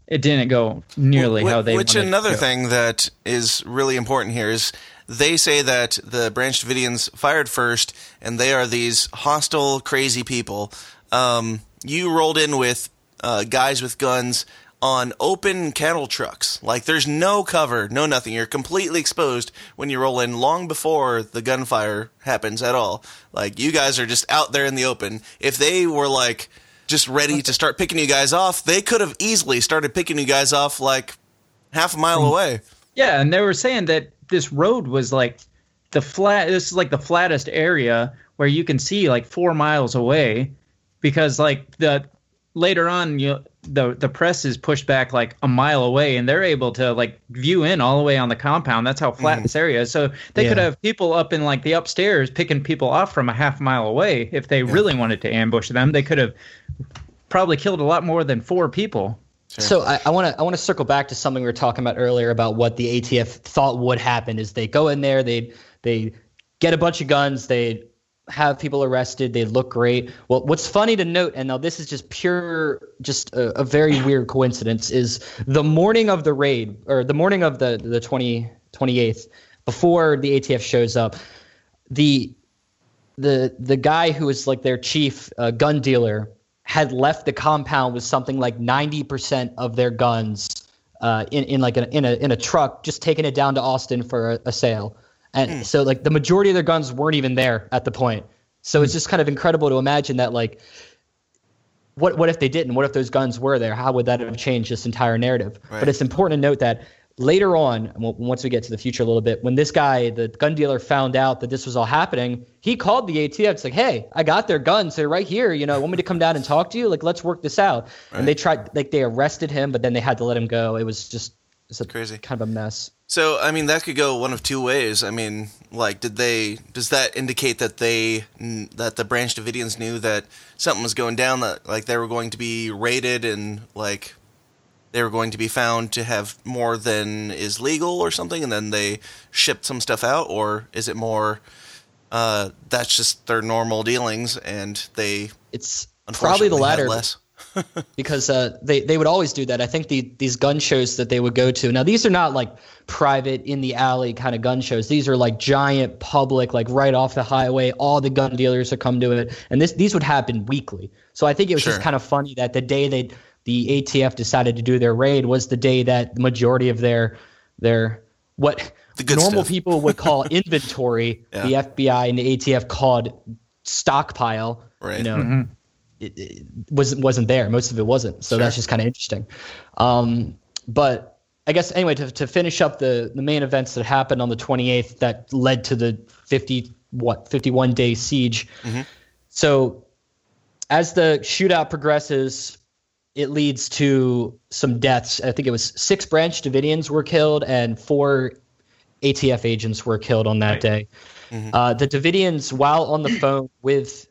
it didn't go nearly Wh- how they. Which wanted to another go. thing that is really important here is they say that the Branch Davidians fired first, and they are these hostile, crazy people. Um, you rolled in with uh, guys with guns on open cattle trucks. Like there's no cover, no nothing. You're completely exposed when you roll in long before the gunfire happens at all. Like you guys are just out there in the open. If they were like just ready to start picking you guys off, they could have easily started picking you guys off like half a mile away. Yeah, and they were saying that this road was like the flat. This is like the flattest area where you can see like four miles away, because like the later on you the the press is pushed back like a mile away, and they're able to like view in all the way on the compound. That's how flat mm-hmm. this area is. So they could have people up in like the upstairs picking people off from a half mile away if they really wanted to ambush them. They could have probably killed a lot more than four people. So I want to I want to circle back to something we were talking about earlier about what the ATF thought would happen is they go in there they they get a bunch of guns they have people arrested they look great. Well, what's funny to note and now this is just pure just a, a very weird coincidence is the morning of the raid or the morning of the the 20 28th before the ATF shows up the the the guy who was like their chief uh, gun dealer had left the compound with something like 90% of their guns uh, in, in like a, in a in a truck just taking it down to Austin for a, a sale. And so like the majority of their guns weren't even there at the point. So it's just kind of incredible to imagine that like what what if they didn't? What if those guns were there? How would that have changed this entire narrative? Right. but it's important to note that later on once we get to the future a little bit when this guy the gun dealer found out that this was all happening he called the atf it's like hey i got their guns they're right here you know want me to come down and talk to you like let's work this out and they tried like they arrested him but then they had to let him go it was just it's a Crazy. kind of a mess So, I mean, that could go one of two ways. I mean, like, did they? Does that indicate that they that the Branch Davidians knew that something was going down? That like they were going to be raided and like they were going to be found to have more than is legal or something, and then they shipped some stuff out, or is it more? Uh, that's just their normal dealings, and they it's Probably the latter. Less. because uh, they they would always do that. I think the these gun shows that they would go to. Now these are not like private in the alley kind of gun shows. These are like giant public, like right off the highway. All the gun dealers would come to it, and this these would happen weekly. So I think it was just kind of funny that the day they the ATF decided to do their raid was the day that the majority of their their what The good normal stuff. people would call inventory, Yeah. the FBI and the ATF called stockpile. Right. You know, it, it wasn't wasn't there. Most of it wasn't. So that's just kind of interesting. Um, but I guess anyway to to finish up the the main events that happened on the 28th that led to the 50 what 51 day siege. So as the shootout progresses, it leads to some deaths. I think it was six Branch Davidians were killed and four ATF agents were killed on that day. Uh, the Davidians, while on the phone with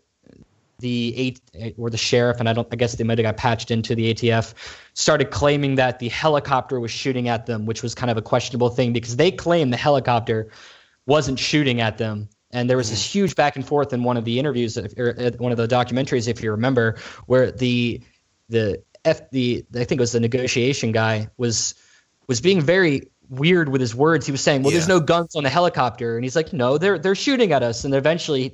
the eight or the sheriff, and I don't, I guess they might have got patched into the ATF, started claiming that the helicopter was shooting at them, which was kind of a questionable thing because they claimed the helicopter wasn't shooting at them. And there was this huge back and forth in one of the interviews, or uh, one of the documentaries, if you remember, where the the F the I think it was the negotiation guy was was being very weird with his words. He was saying, "Well, there's no guns on the helicopter," and he's like, "No, they're they're shooting at us." And eventually,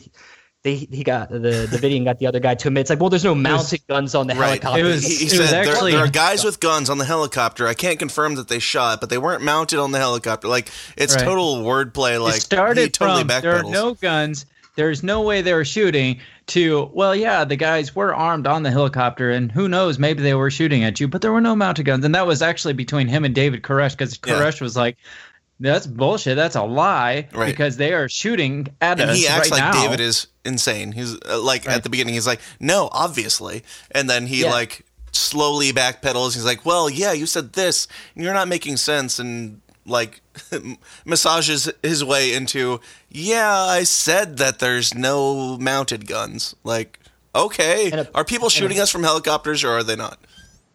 they he got the Davidian got the other guy to admit, "It's like, well, there's no mounted guns on the Right. helicopter." It was- He, he it said was there, actually- there are guys with guns on the helicopter. I can't confirm that they shot, but they weren't mounted on the helicopter. Like it's Right. total wordplay. Like it started he totally from there are no guns. There's no way they were shooting. To well, yeah, the guys were armed on the helicopter, and who knows, maybe they were shooting at you, but there were no mounted guns, and that was actually between him and David Koresh because Yeah. Koresh was like, "That's bullshit. That's a lie." Right. Because they are shooting at and us he acts right like now. David is insane. He's uh, like Right. at the beginning, he's like, "No, obviously," and then he Yeah. like slowly backpedals. He's like, "Well, yeah, you said this, and you're not making sense," and like massages his way into, "Yeah, I said that there's no mounted guns." Like, okay, a- are people shooting us from helicopters or are they not?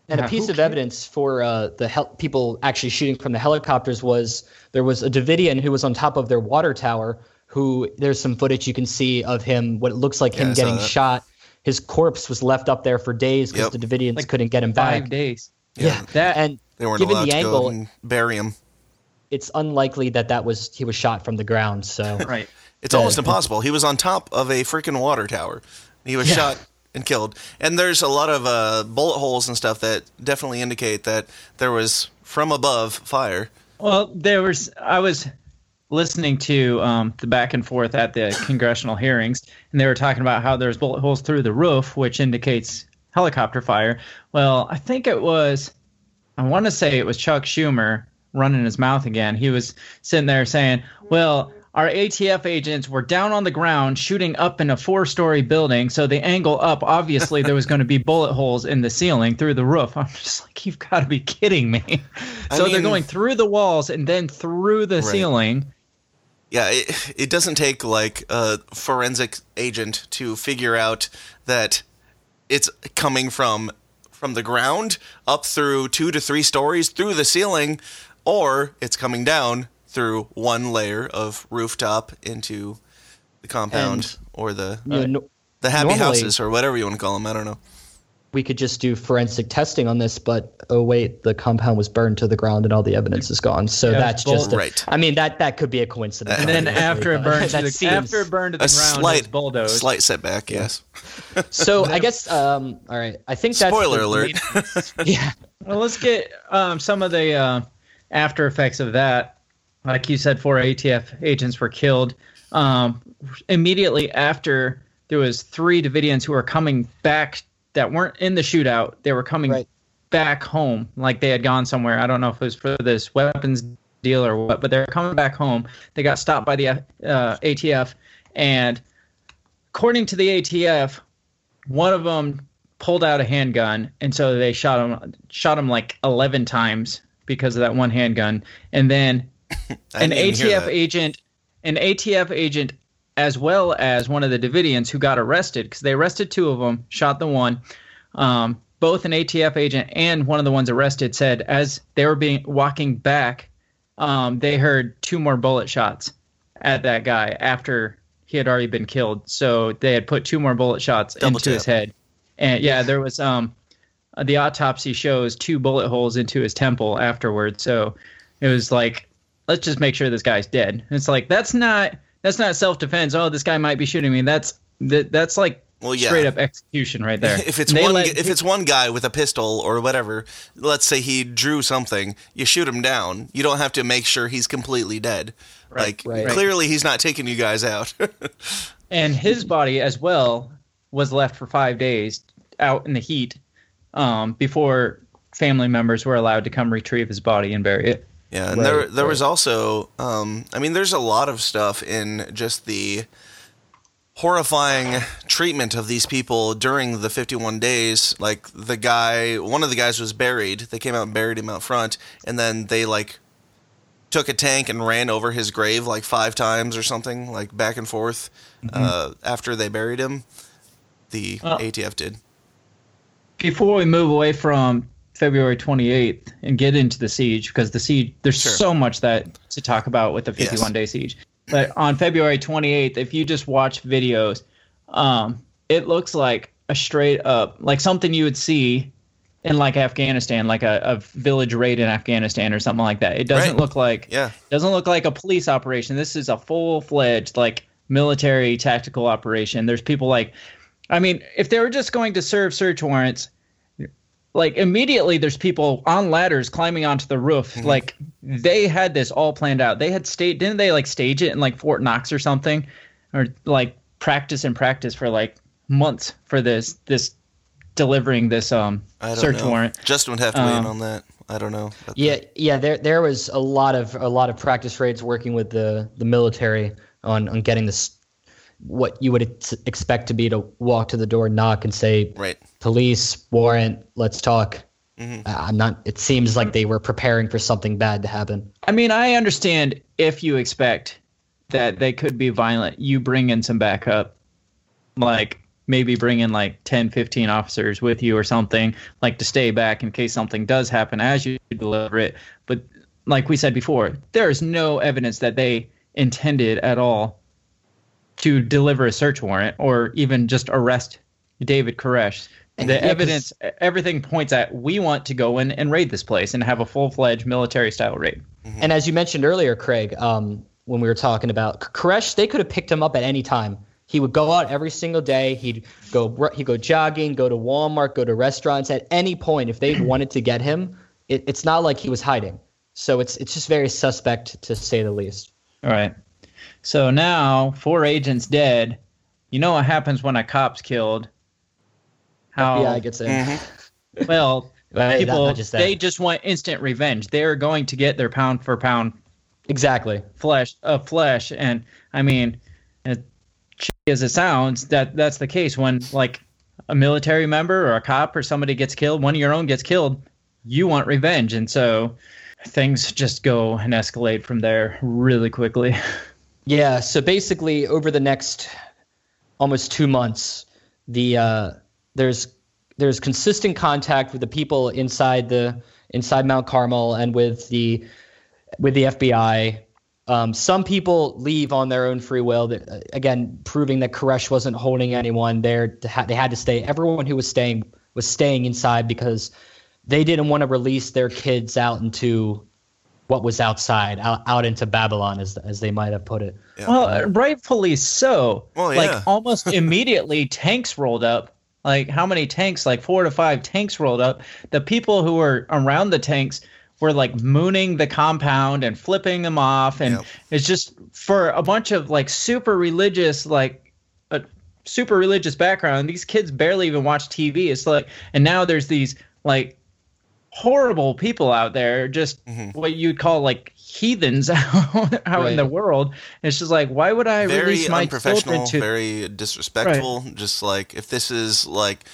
And a piece who of evidence for uh, the hel- people actually shooting from the helicopters was there was a Davidian who was on top of their water tower. Who there's some footage you can see of him, what it looks like Yeah, him I getting that. shot. His corpse was left up there for days because Yep. the Davidians Like couldn't get him five back. days. Yeah, That- and They weren't given allowed the to angle, go and bury him. It's unlikely that that was he was shot from the ground. So Right. It's almost impossible. He was on top of a freaking water tower. He was Yeah. shot and killed. And there's a lot of uh, bullet holes and stuff that definitely indicate that there was from above fire. Well, there was I was listening to um, the back and forth at the congressional hearings, and they were talking about how there's bullet holes through the roof, which indicates helicopter fire. Well, I think it was, I want to say it was Chuck Schumer running his mouth again. He was sitting there saying, "Well." Our ATF agents were down on the ground shooting up in a four story building. So the angle up, obviously, there was going to be bullet holes in the ceiling through the roof. I'm just like, you've got to be kidding me. I So they're going through the walls and then through the Right. ceiling. Yeah, it, it doesn't take like a forensic agent to figure out that it's coming from from the ground up through two to three stories through the ceiling, or it's coming down through one layer of rooftop into the compound And, or the you know, no- the happy normally- houses or whatever you want to call them. I don't know. we could just do forensic testing on this, but oh wait, the compound was burned to the ground and all the evidence is gone. So Yeah, that's bull- just a, Right. I mean that that could be a coincidence. And then after it burned to that the after it burned to the A ground, it slight, bulldozed. slight setback. Yes. So I guess um all right. I think that's Spoiler the- alert. yeah. Well, let's get um, some of the uh, after effects of that. Like you said, four ATF agents were killed. Um, immediately after, there was three Davidians who were coming back that weren't in the shootout. They were coming Right. back home, like they had gone somewhere. I don't know if it was for this weapons deal or what, but they're coming back home. They got stopped by the uh, ATF, and according to the ATF, one of them pulled out a handgun, and so they shot him shot him like eleven times because of that one handgun, and then an didn't even hear ATF agent, an ATF agent, as well as one of the Davidians who got arrested because they arrested two of them, shot the one. Um, both an ATF agent and one of the ones arrested said as they were being walking back, um, they heard two more bullet shots at that guy after he had already been killed. So they had put two more bullet shots Double into his head. And yeah, there was um, the autopsy shows two bullet holes into his temple afterwards. So it was like, let's just make sure this guy's dead. And it's like that's not that's not self defense. Oh, this guy might be shooting me. That's that, that's like Well, yeah. straight up execution right there. If it's one, let- if it's one guy with a pistol or whatever, let's say he drew something, you shoot him down. You don't have to make sure he's completely dead. like right. clearly, he's not taking you guys out. and his body as well was left for five days out in the heat um, before family members were allowed to come retrieve his body and bury it. Yeah, and Right, there there right. was also um I mean there's a lot of stuff in just the horrifying treatment of these people during the 51 days. Like the guy one of the guys was buried. They came out and buried him out front and then they like took a tank and ran over his grave like five times or something like back and forth uh, after they buried him. The Well- ATF did Before we move away from February 28th and get into the siege, because the siege, there's Sure. so much that to talk about with the 51 day siege. But on February 28th, if you just watch videos, um, it looks like a straight up, like something you would see in like Afghanistan, like a, a village raid in Afghanistan or something like that. It doesn't Right. look like yeah doesn't look like a police operation. This is a full fledged like military tactical operation. There's people like, I mean, if they were just going to serve search warrants, like immediately there's people on ladders climbing onto the roof. Like they had this all planned out. They had stayed, didn't they like stage it in like Fort Knox or something, or like practice and practice for like months for this this delivering this um I don't search know warrant. Justin would have to weigh in Um, on that I don't know Yeah, yeah. There, there was a lot of a lot of practice raids working with the the military on on getting this what you would ex- expect to be to walk to the door, knock, and say, right "Police warrant, let's talk." Mhm. Uh, I'm not. It seems like they were preparing for something bad to happen. I mean, I understand if you expect that they could be violent, you bring in some backup, like maybe bring in like 10, 15 officers with you or something, like to stay back in case something does happen as you deliver it. But like we said before, there is no evidence that they intended at all to deliver a search warrant or even just arrest David Koresh. And The yeah, 'cause- evidence, everything points at we want to go in and raid this place and have a full fledged military style raid. And as you mentioned earlier, Craig, um, when we were talking about K- Koresh, they could have picked him up at any time. He would go out every single day. He'd go he'd go jogging, go to Walmart, go to restaurants at any point if they wanted to get him. It, it's not like he was hiding. So it's it's just very suspect to say the least. All right. So now four agents dead. You know what happens when a cop's killed? How Yeah, I could say. well Right, people not just that. they just want instant revenge. They're going to get their pound for pound Exactly. flesh of flesh, and I mean, as cheesy as it sounds, that that's the case when like a military member or a cop or somebody gets killed, one of your own gets killed, you want revenge, and so things just go and escalate from there really quickly. Yeah. So basically, over the next almost two months, the uh, there's there's consistent contact with the people inside the inside Mount Carmel and with the with the FBI. Um, some people leave on their own free will. That, uh, again, proving that Koresh wasn't holding anyone there. To ha- they had to stay. Everyone who was staying was staying inside because they didn't want to release their kids out into what was outside, out, out into Babylon, as as they might have put it. Yeah. Well, rightfully so. Well, yeah. like almost immediately, tanks rolled up. Like how many tanks? Like four to five tanks rolled up. The people who were around the tanks were like mooning the compound and flipping them off, and Yep. it's just for a bunch of like super religious, like a super religious background. These kids barely even watch TV. It's like, and now there's these like horrible people out there, just Mm-hmm. what you'd call like heathens out, out in the Right. world. It's just like, why would I very release my unprofessional, children to? very disrespectful. Just like if this is like,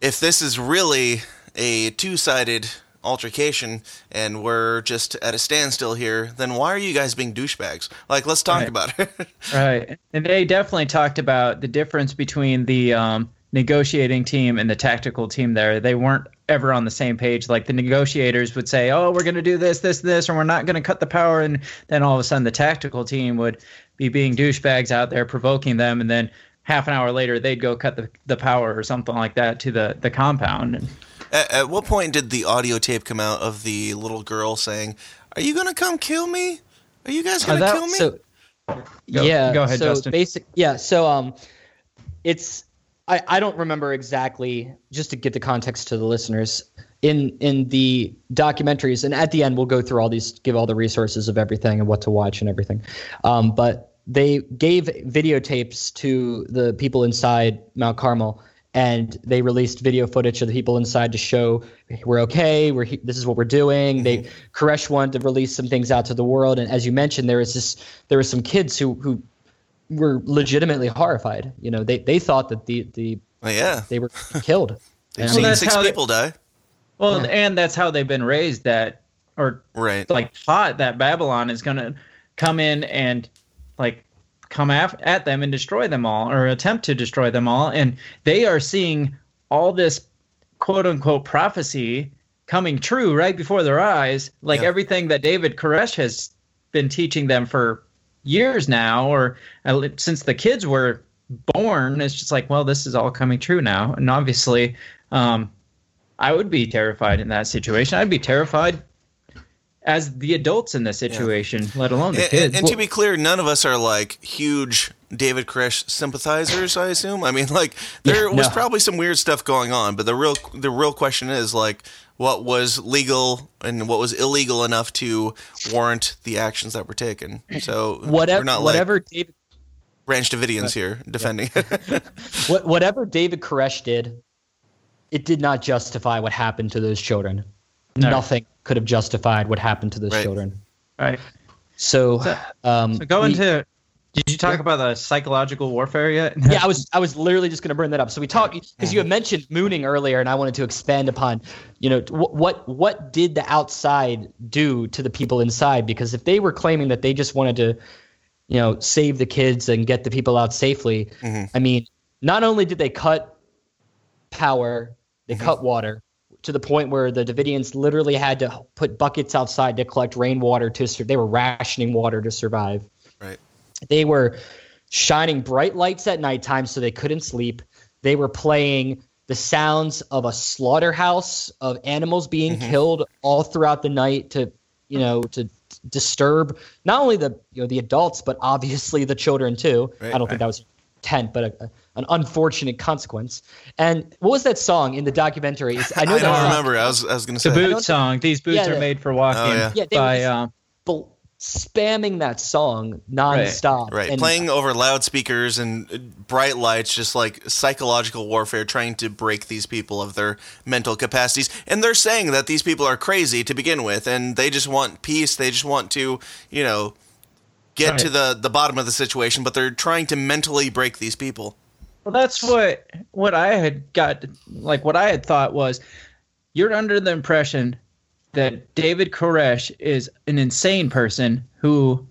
if this is really a two-sided altercation and we're just at a standstill here, then why are you guys being douchebags? Like, let's talk Right. about it. Right. And they definitely talked about the difference between the um, negotiating team and the tactical team there. They weren't ever on the same page. Like the negotiators would say, oh, we're going to do this, this, this, and we're not going to cut the power. And then all of a sudden the tactical team would be being douchebags out there provoking them. And then half an hour later they'd go cut the, the power or something like that to the the compound. And At, at what point did the audio tape come out of the little girl saying, "Are you gonna come kill me? Are you guys gonna kill me?" So Go- yeah, go ahead, so Justin. Basic, yeah. So um, it's I I don't remember exactly. Just to get the context to the listeners, in in the documentaries, and at the end we'll go through all these, give all the resources of everything and what to watch and everything. Um, but they gave videotapes to the people inside Mount Carmel. And they released video footage of the people inside to show we're okay. We're this is what we're doing. They Koresh wanted to release some things out to the world, and as you mentioned, there was this there were some kids who who were legitimately horrified. You know, they they thought that the the Oh, yeah, they were killed. they've And- seen that's six how they- people die. well, and that's how they've been raised. That or Right. like taught that Babylon is going to come in and like come af- at them and destroy them all or attempt to destroy them all and they are seeing all this quote unquote prophecy coming true right before their eyes like Yeah. everything that David Koresh has been teaching them for years now or since the kids were born it's just like well this is all coming true now and obviously um I would be terrified in that situation. I'd be terrified as the adults in this situation, let alone the And, kids. and, and to be clear, none of us are like huge David Koresh sympathizers. I assume. I mean, like there Yeah, was no. probably some weird stuff going on, but the real the real question is like what was legal and what was illegal enough to warrant the actions that were taken. So Whatever we're not whatever like David Branch Davidians here defending it. whatever David Koresh did, it did not justify what happened to those children. No. Nothing could have justified what happened to those Right. children. right. So, So- um, So go we- into. Did you talk about the psychological warfare yet? yeah, I was I was literally just going to bring that up. So we talked because you had mentioned mooning earlier, and I wanted to expand upon, you know, wh- what what did the outside do to the people inside? Because if they were claiming that they just wanted to, you know, save the kids and get the people out safely, mm-hmm. I mean, not only did they cut power, they mm-hmm. cut water to the point where the Davidians literally had to put buckets outside to collect rainwater to sur- they were rationing water to survive right. They were shining bright lights at nighttime so they couldn't sleep. They were playing the sounds of a slaughterhouse of animals being Mm-hmm. killed all throughout the night to, you know, to disturb not only the you know the adults but obviously the children too. Right, I don't think that was intent, but a, a- an unfortunate consequence. And what was that song in the documentary? It's, I know I that don't song- remember. I was I was gonna say the say. boot song. These boots Yeah, are made for walking. Oh, yeah. Yeah, by just- um, bl- spamming that song nonstop. Right, And- playing over loudspeakers and uh, bright lights, just like psychological warfare, trying to break these people of their mental capacities. And they're saying that these people are crazy to begin with, and they just want peace. They just want to, you know, get Right. to the the bottom of the situation. But they're trying to mentally break these people. Well, that's what what I had got. Like what I had thought was, you're under the impression that David Koresh is an insane person who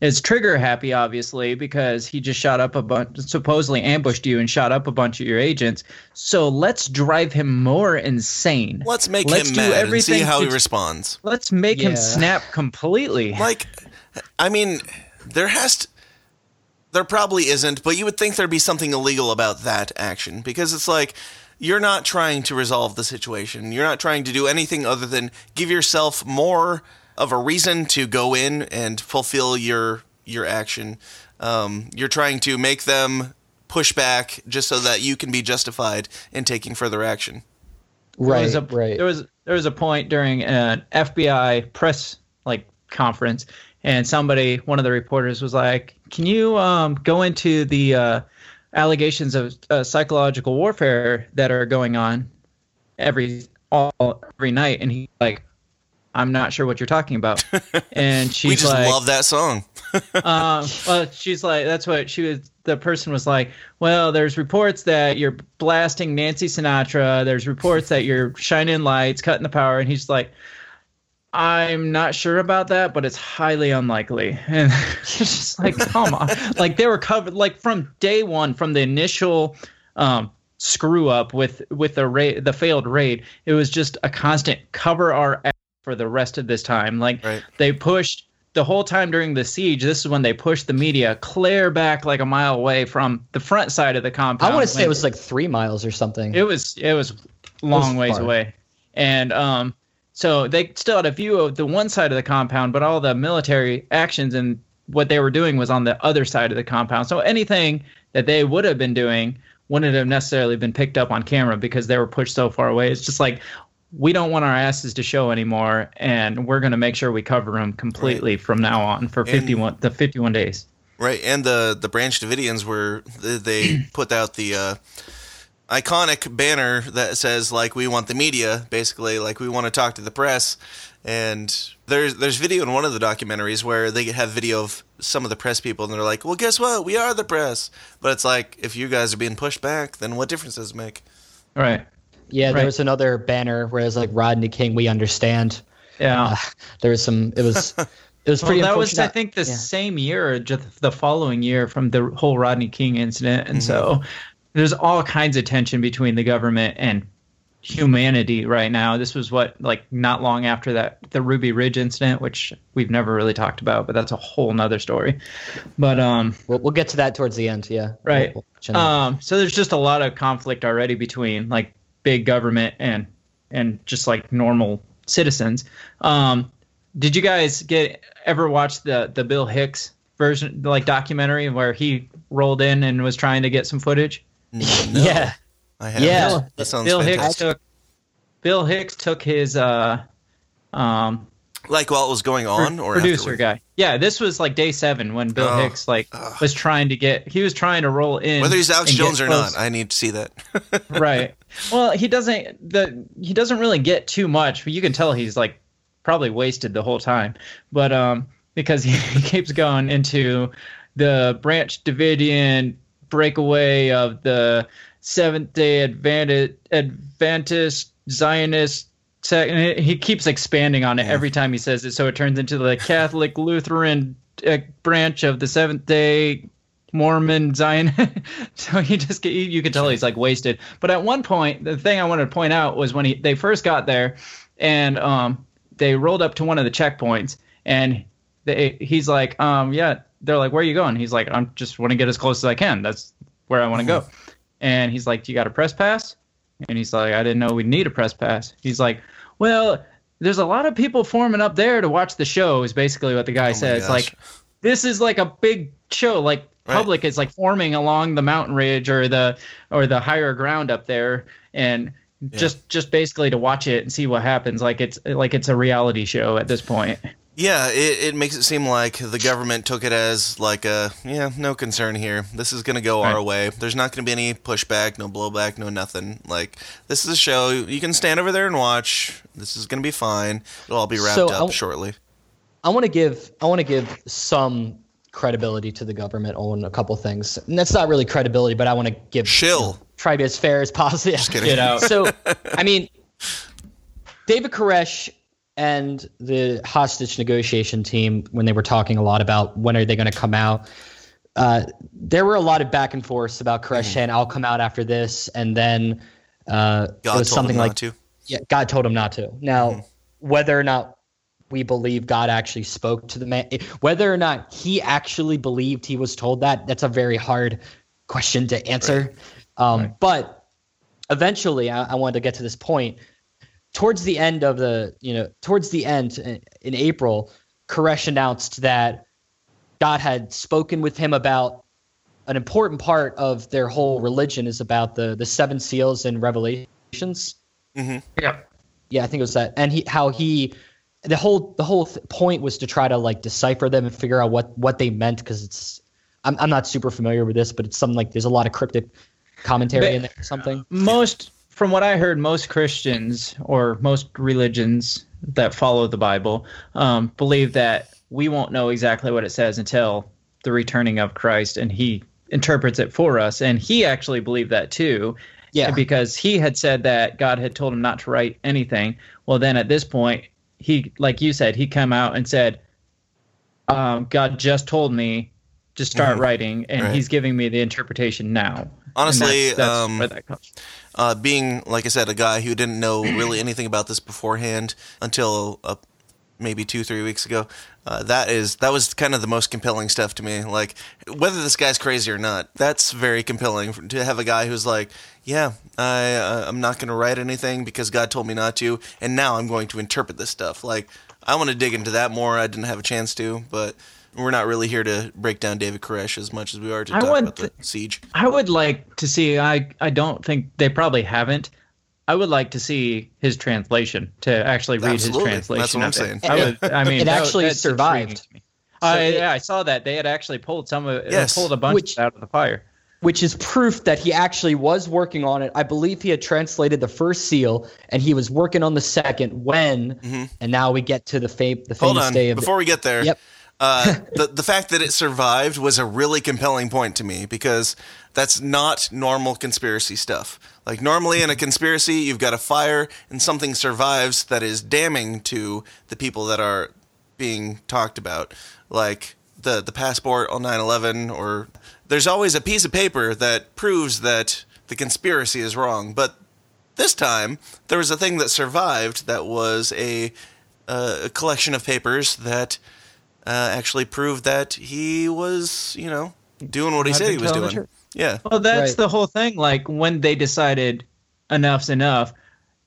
is trigger happy, obviously, because he just shot up a bunch, supposedly ambushed you and shot up a bunch of your agents. So let's drive him more insane. Let's make Let's him do mad and see everything how he responds. Let's make him snap completely. Like, I mean, there has to. There probably isn't, but you would think there'd be something illegal about that action because it's like you're not trying to resolve the situation. You're not trying to do anything other than give yourself more of a reason to go in and fulfill your your action. Um, you're trying to make them push back just so that you can be justified in taking further action. There right, was a, right. There was there was a point during an FBI press like conference, and somebody, one of the reporters, was like, "Can you um, go into the uh, allegations of uh, psychological warfare that are going on every all every night?" And he like, "I'm not sure what you're talking about." And she's we just like, love that song. um, well, she's like, that's what she was. The person was like, well, there's reports that you're blasting Nancy Sinatra. There's reports that you're shining lights, cutting the power. And he's like, I'm not sure about that, but it's highly unlikely. And it's just like, come on. Like they were covered, like from day one, from the initial, um, screw up with with the raid the failed raid it was just a constant cover our ass for the rest of this time like Right. they pushed the whole time during the siege, this is when they pushed the media clear back like a mile away from the front side of the compound. I want to say it was like three miles or something. it was it was long ways far. away, and um, so they still had a view of the one side of the compound, but all the military actions and what they were doing was on the other side of the compound. So anything that they would have been doing wouldn't have necessarily been picked up on camera because they were pushed so far away. It's just like we don't want our asses to show anymore, and we're going to make sure we cover them completely from now on for fifty one the fifty one days. Right, and the the Branch Davidians were they- they put out the uh, iconic banner that says like we want the media, basically like we want to talk to the press. And there's there's video in one of the documentaries where they have video of some of the press people, and they're like, "Well, guess what? We are the press." But it's like if you guys are being pushed back, then what difference does it make? Right. yeah, right. there was another banner where it was like Rodney King, we understand. Yeah. Uh, there was some. It was. It was pretty. well, that was, I think, the Yeah. same year, or just the following year from the whole Rodney King incident, and mm-hmm. so there's all kinds of tension between the government and humanity right now. This was what, like, not long after that, the Ruby Ridge incident, which we've never really talked about, but that's a whole nother story. But um, We'll, we'll get to that towards the end. Yeah. Right. We'll- um, so there's just a lot of conflict already between like big government and and just like normal citizens. Um, did you guys get ever watch the the Bill Hicks version, like documentary, where he rolled in and was trying to get some footage? No, Yeah. I have. Yeah. that sounds Bill Hicks took Bill Hicks took his uh, um, Like while it was going on, or producer afterward? guy. Yeah, this was like day seven when Bill Oh. Hicks like was trying to get he was trying to roll in. Whether he's Alex Jones or close. not, I need to see that. right. Well, he doesn't the he doesn't really get too much, but you can tell he's like probably wasted the whole time. But um because he, he keeps going into the Branch Davidian breakaway of the Seventh Day Adventist Adventist Zionist sect, he keeps expanding on it every time he says it. So it turns into the Catholic Lutheran uh, branch of the Seventh Day Mormon Zion. so he just you can tell he's like wasted. But at one point, the thing I wanted to point out was when he they first got there, and um they rolled up to one of the checkpoints, and they he's like um yeah they're like where are you going? He's like I'm just want to get as close as I can. That's where I want to go. Hmm. And he's like, do you got a press pass? And he's like, I didn't know we'd need a press pass. He's like, well, there's a lot of people forming up there to watch the show. Is basically what the guy oh says. Like, this is like a big show. Like, Right. public is like forming along the mountain ridge or the or the higher ground up there, and just just basically to watch it and see what happens. Like it's like it's a reality show at this point. Yeah, it, it makes it seem like the government took it as like a yeah, no concern here. This is gonna go our way. There's not gonna be any pushback, no blowback, no nothing. Like this is a show you can stand over there and watch. This is gonna be fine. It'll all be wrapped So, up I- shortly. I want to give I want to give some credibility to the government on a couple things. And that's not really credibility, but I want to give Shill. Try to be as fair as possible. Just kidding. Get out. So, I mean, David Koresh and the hostage negotiation team, when they were talking a lot about when are they going to come out, uh, there were a lot of back and forth about Koresh saying, "I'll come out after this," and then uh, God it was told something him like, not to. "Yeah, God told him not to." Now, whether or not we believe God actually spoke to the man, whether or not he actually believed he was told that, that's a very hard question to answer. Um, But eventually, I, I wanted to get to this point. Towards the end of the, you know, towards the end in, in April, Koresh announced that God had spoken with him about an important part of their whole religion is about the the seven seals and revelations. Yeah. Yeah, I think it was that, and he how he the whole the whole th- point was to try to like decipher them and figure out what what they meant because it's I'm I'm not super familiar with this, but it's something like there's a lot of cryptic commentary But- in there or something. most from what I heard, most Christians or most religions that follow the Bible um, believe that we won't know exactly what it says until the returning of Christ, and He interprets it for us. And he actually believed that too, Yeah. because he had said that God had told him not to write anything. Well, then at this point, he, like you said, he come out and said, um, "God just told me." To start Mhm. writing, and Right. he's giving me the interpretation now. Honestly, that's, that's um, where that comes. uh, being like I said, a guy who didn't know really anything about this beforehand until uh, maybe two three weeks ago. Uh, that is that was kind of the most compelling stuff to me. Like whether this guy's crazy or not, that's very compelling to have a guy who's like, yeah, I uh, I'm not going to write anything because God told me not to, and now I'm going to interpret this stuff. Like I want to dig into that more. I didn't have a chance to, but. We're not really here to break down David Koresh as much as we are to I talk want about the siege. I would like to see. I I don't think they probably haven't. I would like to see his translation to actually read Absolutely. his translation. That's what I'm of saying. I would. I mean, It actually that's survived. intriguing to me. So I, it- yeah, I saw that they had actually pulled some of Yes. pulled a bunch Which- out of the fire. which is proof that he actually was working on it. I believe he had translated the first seal, and he was working on the second. When, and now we get to the fame, the Mm-hmm. Hold famous on, day of before we get there. Yep. Uh, the the fact that it survived was a really compelling point to me because that's not normal conspiracy stuff. Like normally in a conspiracy, you've got a fire and something survives that is damning to the people that are being talked about, like the the passport on 9/11 or there's always a piece of paper that proves that the conspiracy is wrong, but this time there was a thing that survived that was a, uh, a collection of papers that uh, actually proved that he was, you know, doing what he Had said he was doing. Yeah. Well, that's Right. the whole thing. Like when they decided enough's enough,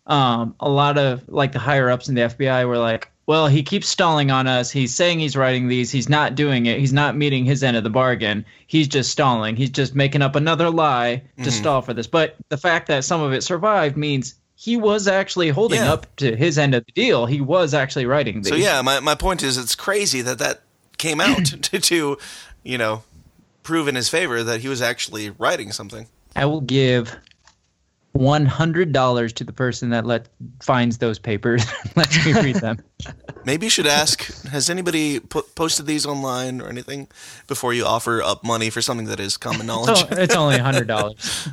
um, a lot of like the higher ups in the FBI were like, "Well, he keeps stalling on us. He's saying he's writing these. He's not doing it. He's not meeting his end of the bargain. He's just stalling. He's just making up another lie to Mm-hmm. stall for this." But the fact that some of it survived means he was actually holding Yeah. up to his end of the deal. He was actually writing these. So yeah, my my point is, it's crazy that that came out to, to, you know, prove in his favor that he was actually writing something. I will give one hundred dollars to the person that let finds those papers and lets me read them. Maybe you should ask: Has anybody po- posted these online or anything before you offer up money for something that is common knowledge? So it's only a hundred dollars.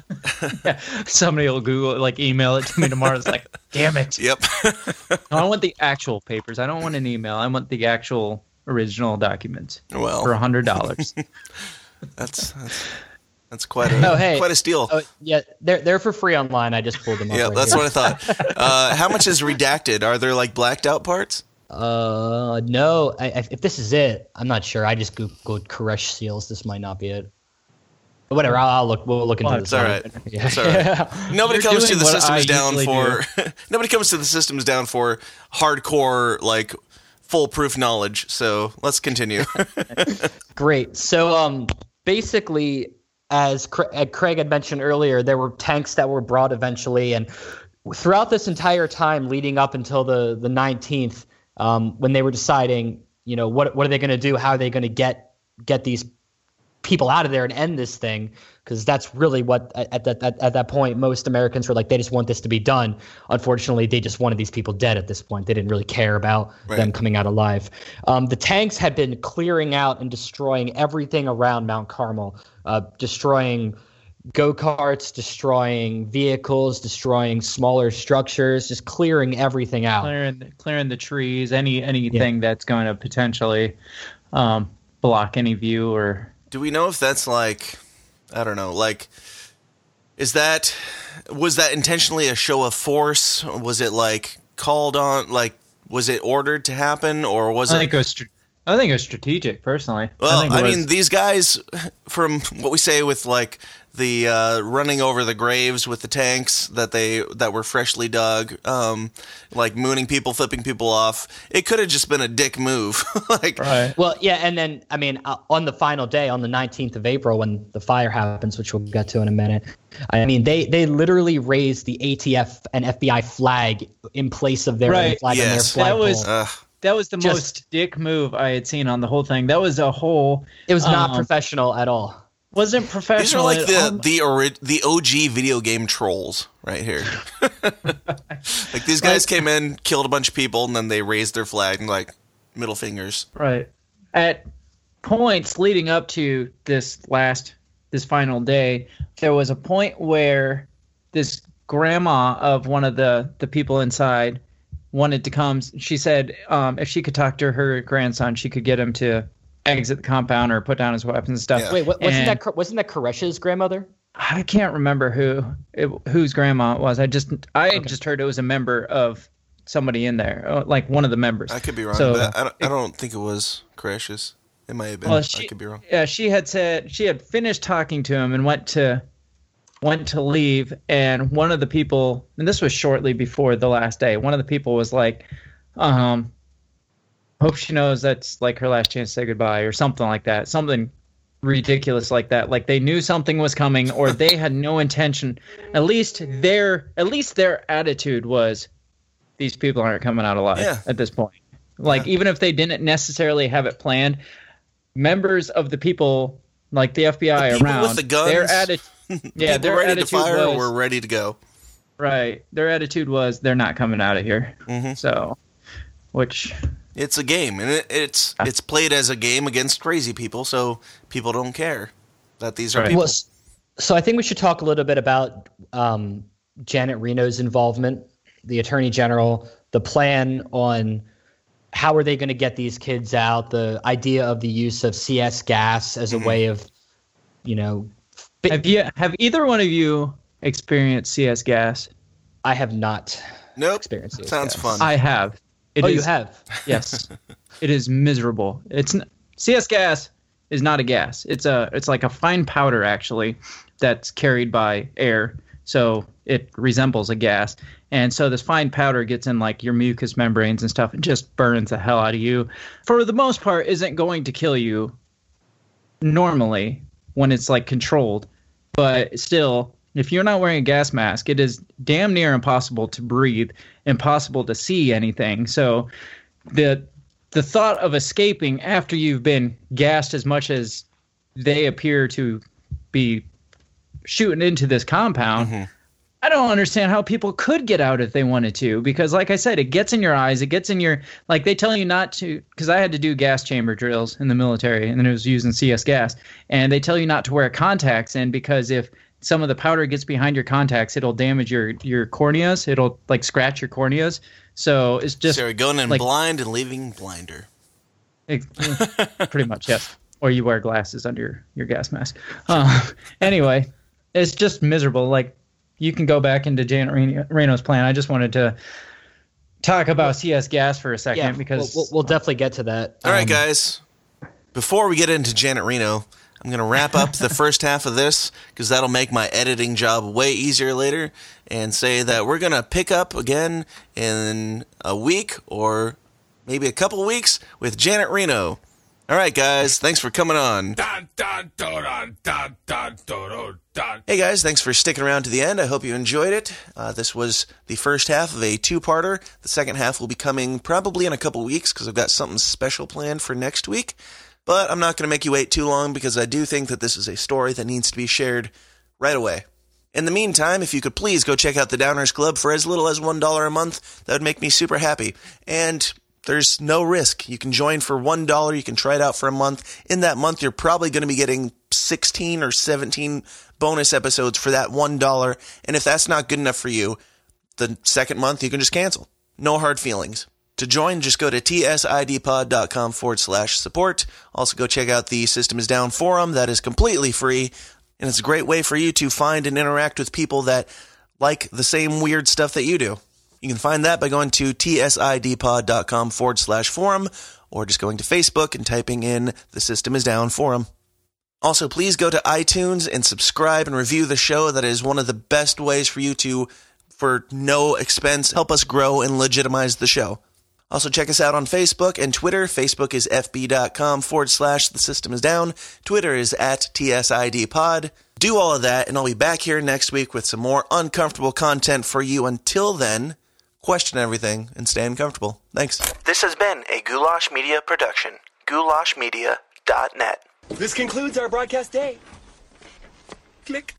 yeah, somebody will Google it, like email it to me tomorrow. It's like, damn it! Yep. I want the actual papers. I don't want an email. I want the actual original documents for a hundred dollars. that's that's, that's quite a Oh, hey. quite a steal. Oh, yeah, they're they're for free online. I just pulled them up. yeah, right that's here. what I thought. Uh, how much is redacted? Are there like blacked out parts? Uh, no. I, I- if this is it, I'm not sure. I just googled Koresh seals. This might not be it. But whatever. I'll, I'll look. We'll look into Well, this. It's all later. right. Yeah. It's all right. Nobody You're comes to the systems down usually for. nobody comes to the systems down for hardcore like foolproof knowledge. So let's continue. Great. So, um, basically, as uh, Craig had mentioned earlier, there were tanks that were brought eventually, and throughout this entire time leading up until the the 19th, um, when they were deciding, you know, what what are they going to do? How are they going to get get these people out of there and end this thing? Because that's really what at at that at, at that point most Americans were like, they just want this to be done. Unfortunately, they just wanted these people dead at this point. They didn't really care about them coming out alive. Um, the tanks had been clearing out and destroying everything around Mount Carmel, uh, destroying go karts, destroying vehicles, destroying smaller structures, just clearing everything out. clearing clearing the trees, any anything that's going to potentially um, block any view or Do we know if that's like, I don't know, like, is that was that intentionally a show of force? Was it like called on? Like, was it ordered to happen, or was I it? think it was. str- I think it was strategic, personally. Well, think I, was- mean, these guys, from what we say with like the uh, running over the graves with the tanks that they that were freshly dug, um, like mooning people, flipping people off. It could have just been a dick move. like, right. Well, yeah, and then I mean, uh, on the final day, on the 19th of April, when the fire happens, which we'll get to in a minute, I mean, they they literally raised the ATF and FBI flag in place of their own Right. flag Yes. on their That was- flagpole. ugh. That was the Just- most dick move I had seen on the whole thing. That was a whole it was not um, professional at all. Wasn't professional. These are like the the ori- the OG video game trolls right here. like these guys came in, killed a bunch of people, and then they raised their flag and like middle fingers. right at points leading up to this last this final day there was a point where this grandma of one of the the people inside wanted to come she said um, if she could talk to her grandson she could get him to exit the compound or put down his weapons and stuff Yeah. Wait, what, wasn't And- that Kor- wasn't that Koresh's grandmother? I can't remember who it, whose grandma it was. I just I just heard it was a member of somebody in there, uh, like one of the members. I could be wrong, So- but I don't, I don't think it was Koresh's. It might have been. Well, I could be wrong. Yeah, she had said she had finished talking to him and went to went to leave, and one of the people, and this was shortly before the last day. One of the people was like, um, "Hope she knows that's like her last chance to say goodbye," or something like that. Something ridiculous like that. Like they knew something was coming, or they had no intention. At least their at least their attitude was, these people aren't coming out alive Yeah. at this point. Like even if they didn't necessarily have it planned, members of the people like the FBI People around with the guns, their attitude yeah their ready to fire was were ready to go. right their attitude was they're not coming out of here Mhm. so which It's a game, and it, it's it's played as a game against crazy people, so people don't care that these are Right. people. Well, so I think we should talk a little bit about um, Janet Reno's involvement, the Attorney General, the plan on how are they going to get these kids out, the idea of the use of CS gas as a way of, you know, fi- have you have either one of you experienced CS gas I have not nope, experienced CS sounds gas. fun. I have It oh, you have. yes. It is miserable. It's CS gas is not a gas. It's a it's like a fine powder actually that's carried by air. So it resembles a gas. And so this fine powder gets in like your mucous membranes and stuff and just burns the hell out of you. For the most part isn't going to kill you normally when it's like controlled. But still if you're not wearing a gas mask it is damn near impossible to breathe impossible to see anything. So the the thought of escaping after you've been gassed as much as they appear to be shooting into this compound mm-hmm. I don't understand how people could get out if they wanted to because like I said it gets in your eyes it gets in your like they tell you not to cuz I had to do gas chamber drills in the military and then it was using CS gas and they tell you not to wear contacts in because if some of the powder gets behind your contacts it'll damage your your corneas it'll like scratch your corneas so it's just Sarah going in like- blind and leaving blinder. Ex- pretty much, yes. Or you wear glasses under your, your gas mask. Uh, anyway, it's just miserable. Like you can go back into Janet Reno- Reno's plan. I just wanted to talk about CS gas for a second Yeah, because we'll, we'll, we'll definitely get to that. All right, Um, guys. Before we get into Janet Reno, I'm going to wrap up the first half of this because that'll make my editing job way easier later and say that we're going to pick up again in a week or maybe a couple weeks with Janet Reno. All right, guys. Thanks for coming on. Hey guys, thanks for sticking around to the end. I hope you enjoyed it. Uh, this was the first half of a two-parter. The second half will be coming probably in a couple weeks because I've got something special planned for next week. But I'm not going to make you wait too long because I do think that this is a story that needs to be shared right away. In the meantime, if you could please go check out the Downers Club for as little as $1 a month, that would make me super happy. And there's no risk. You can join for $1. You can try it out for a month. In that month, you're probably going to be getting 16 or 17 bonus episodes for that $1. And if that's not good enough for you, the second month you can just cancel. No hard feelings. To join, just go to tsidpod.com forward slash support. Also go check out the System is Down forum. That is completely free. And it's a great way for you to find and interact with people that like the same weird stuff that you do. You can find that by going to tsidpod.com forward slash forum or just going to Facebook and typing in the System is Down forum. Also, please go to iTunes and subscribe and review the show. That is one of the best ways for you to, for no expense, help us grow and legitimize the show. Also, check us out on Facebook and Twitter. Facebook is fb.com forward slash the system is down. Twitter is at tsidpod. Do all of that, and I'll be back here next week with some more uncomfortable content for you. Until then, question everything and stay uncomfortable. Thanks. This has been a Goulash Media production. goulashmedia.net. This concludes our broadcast day. Click.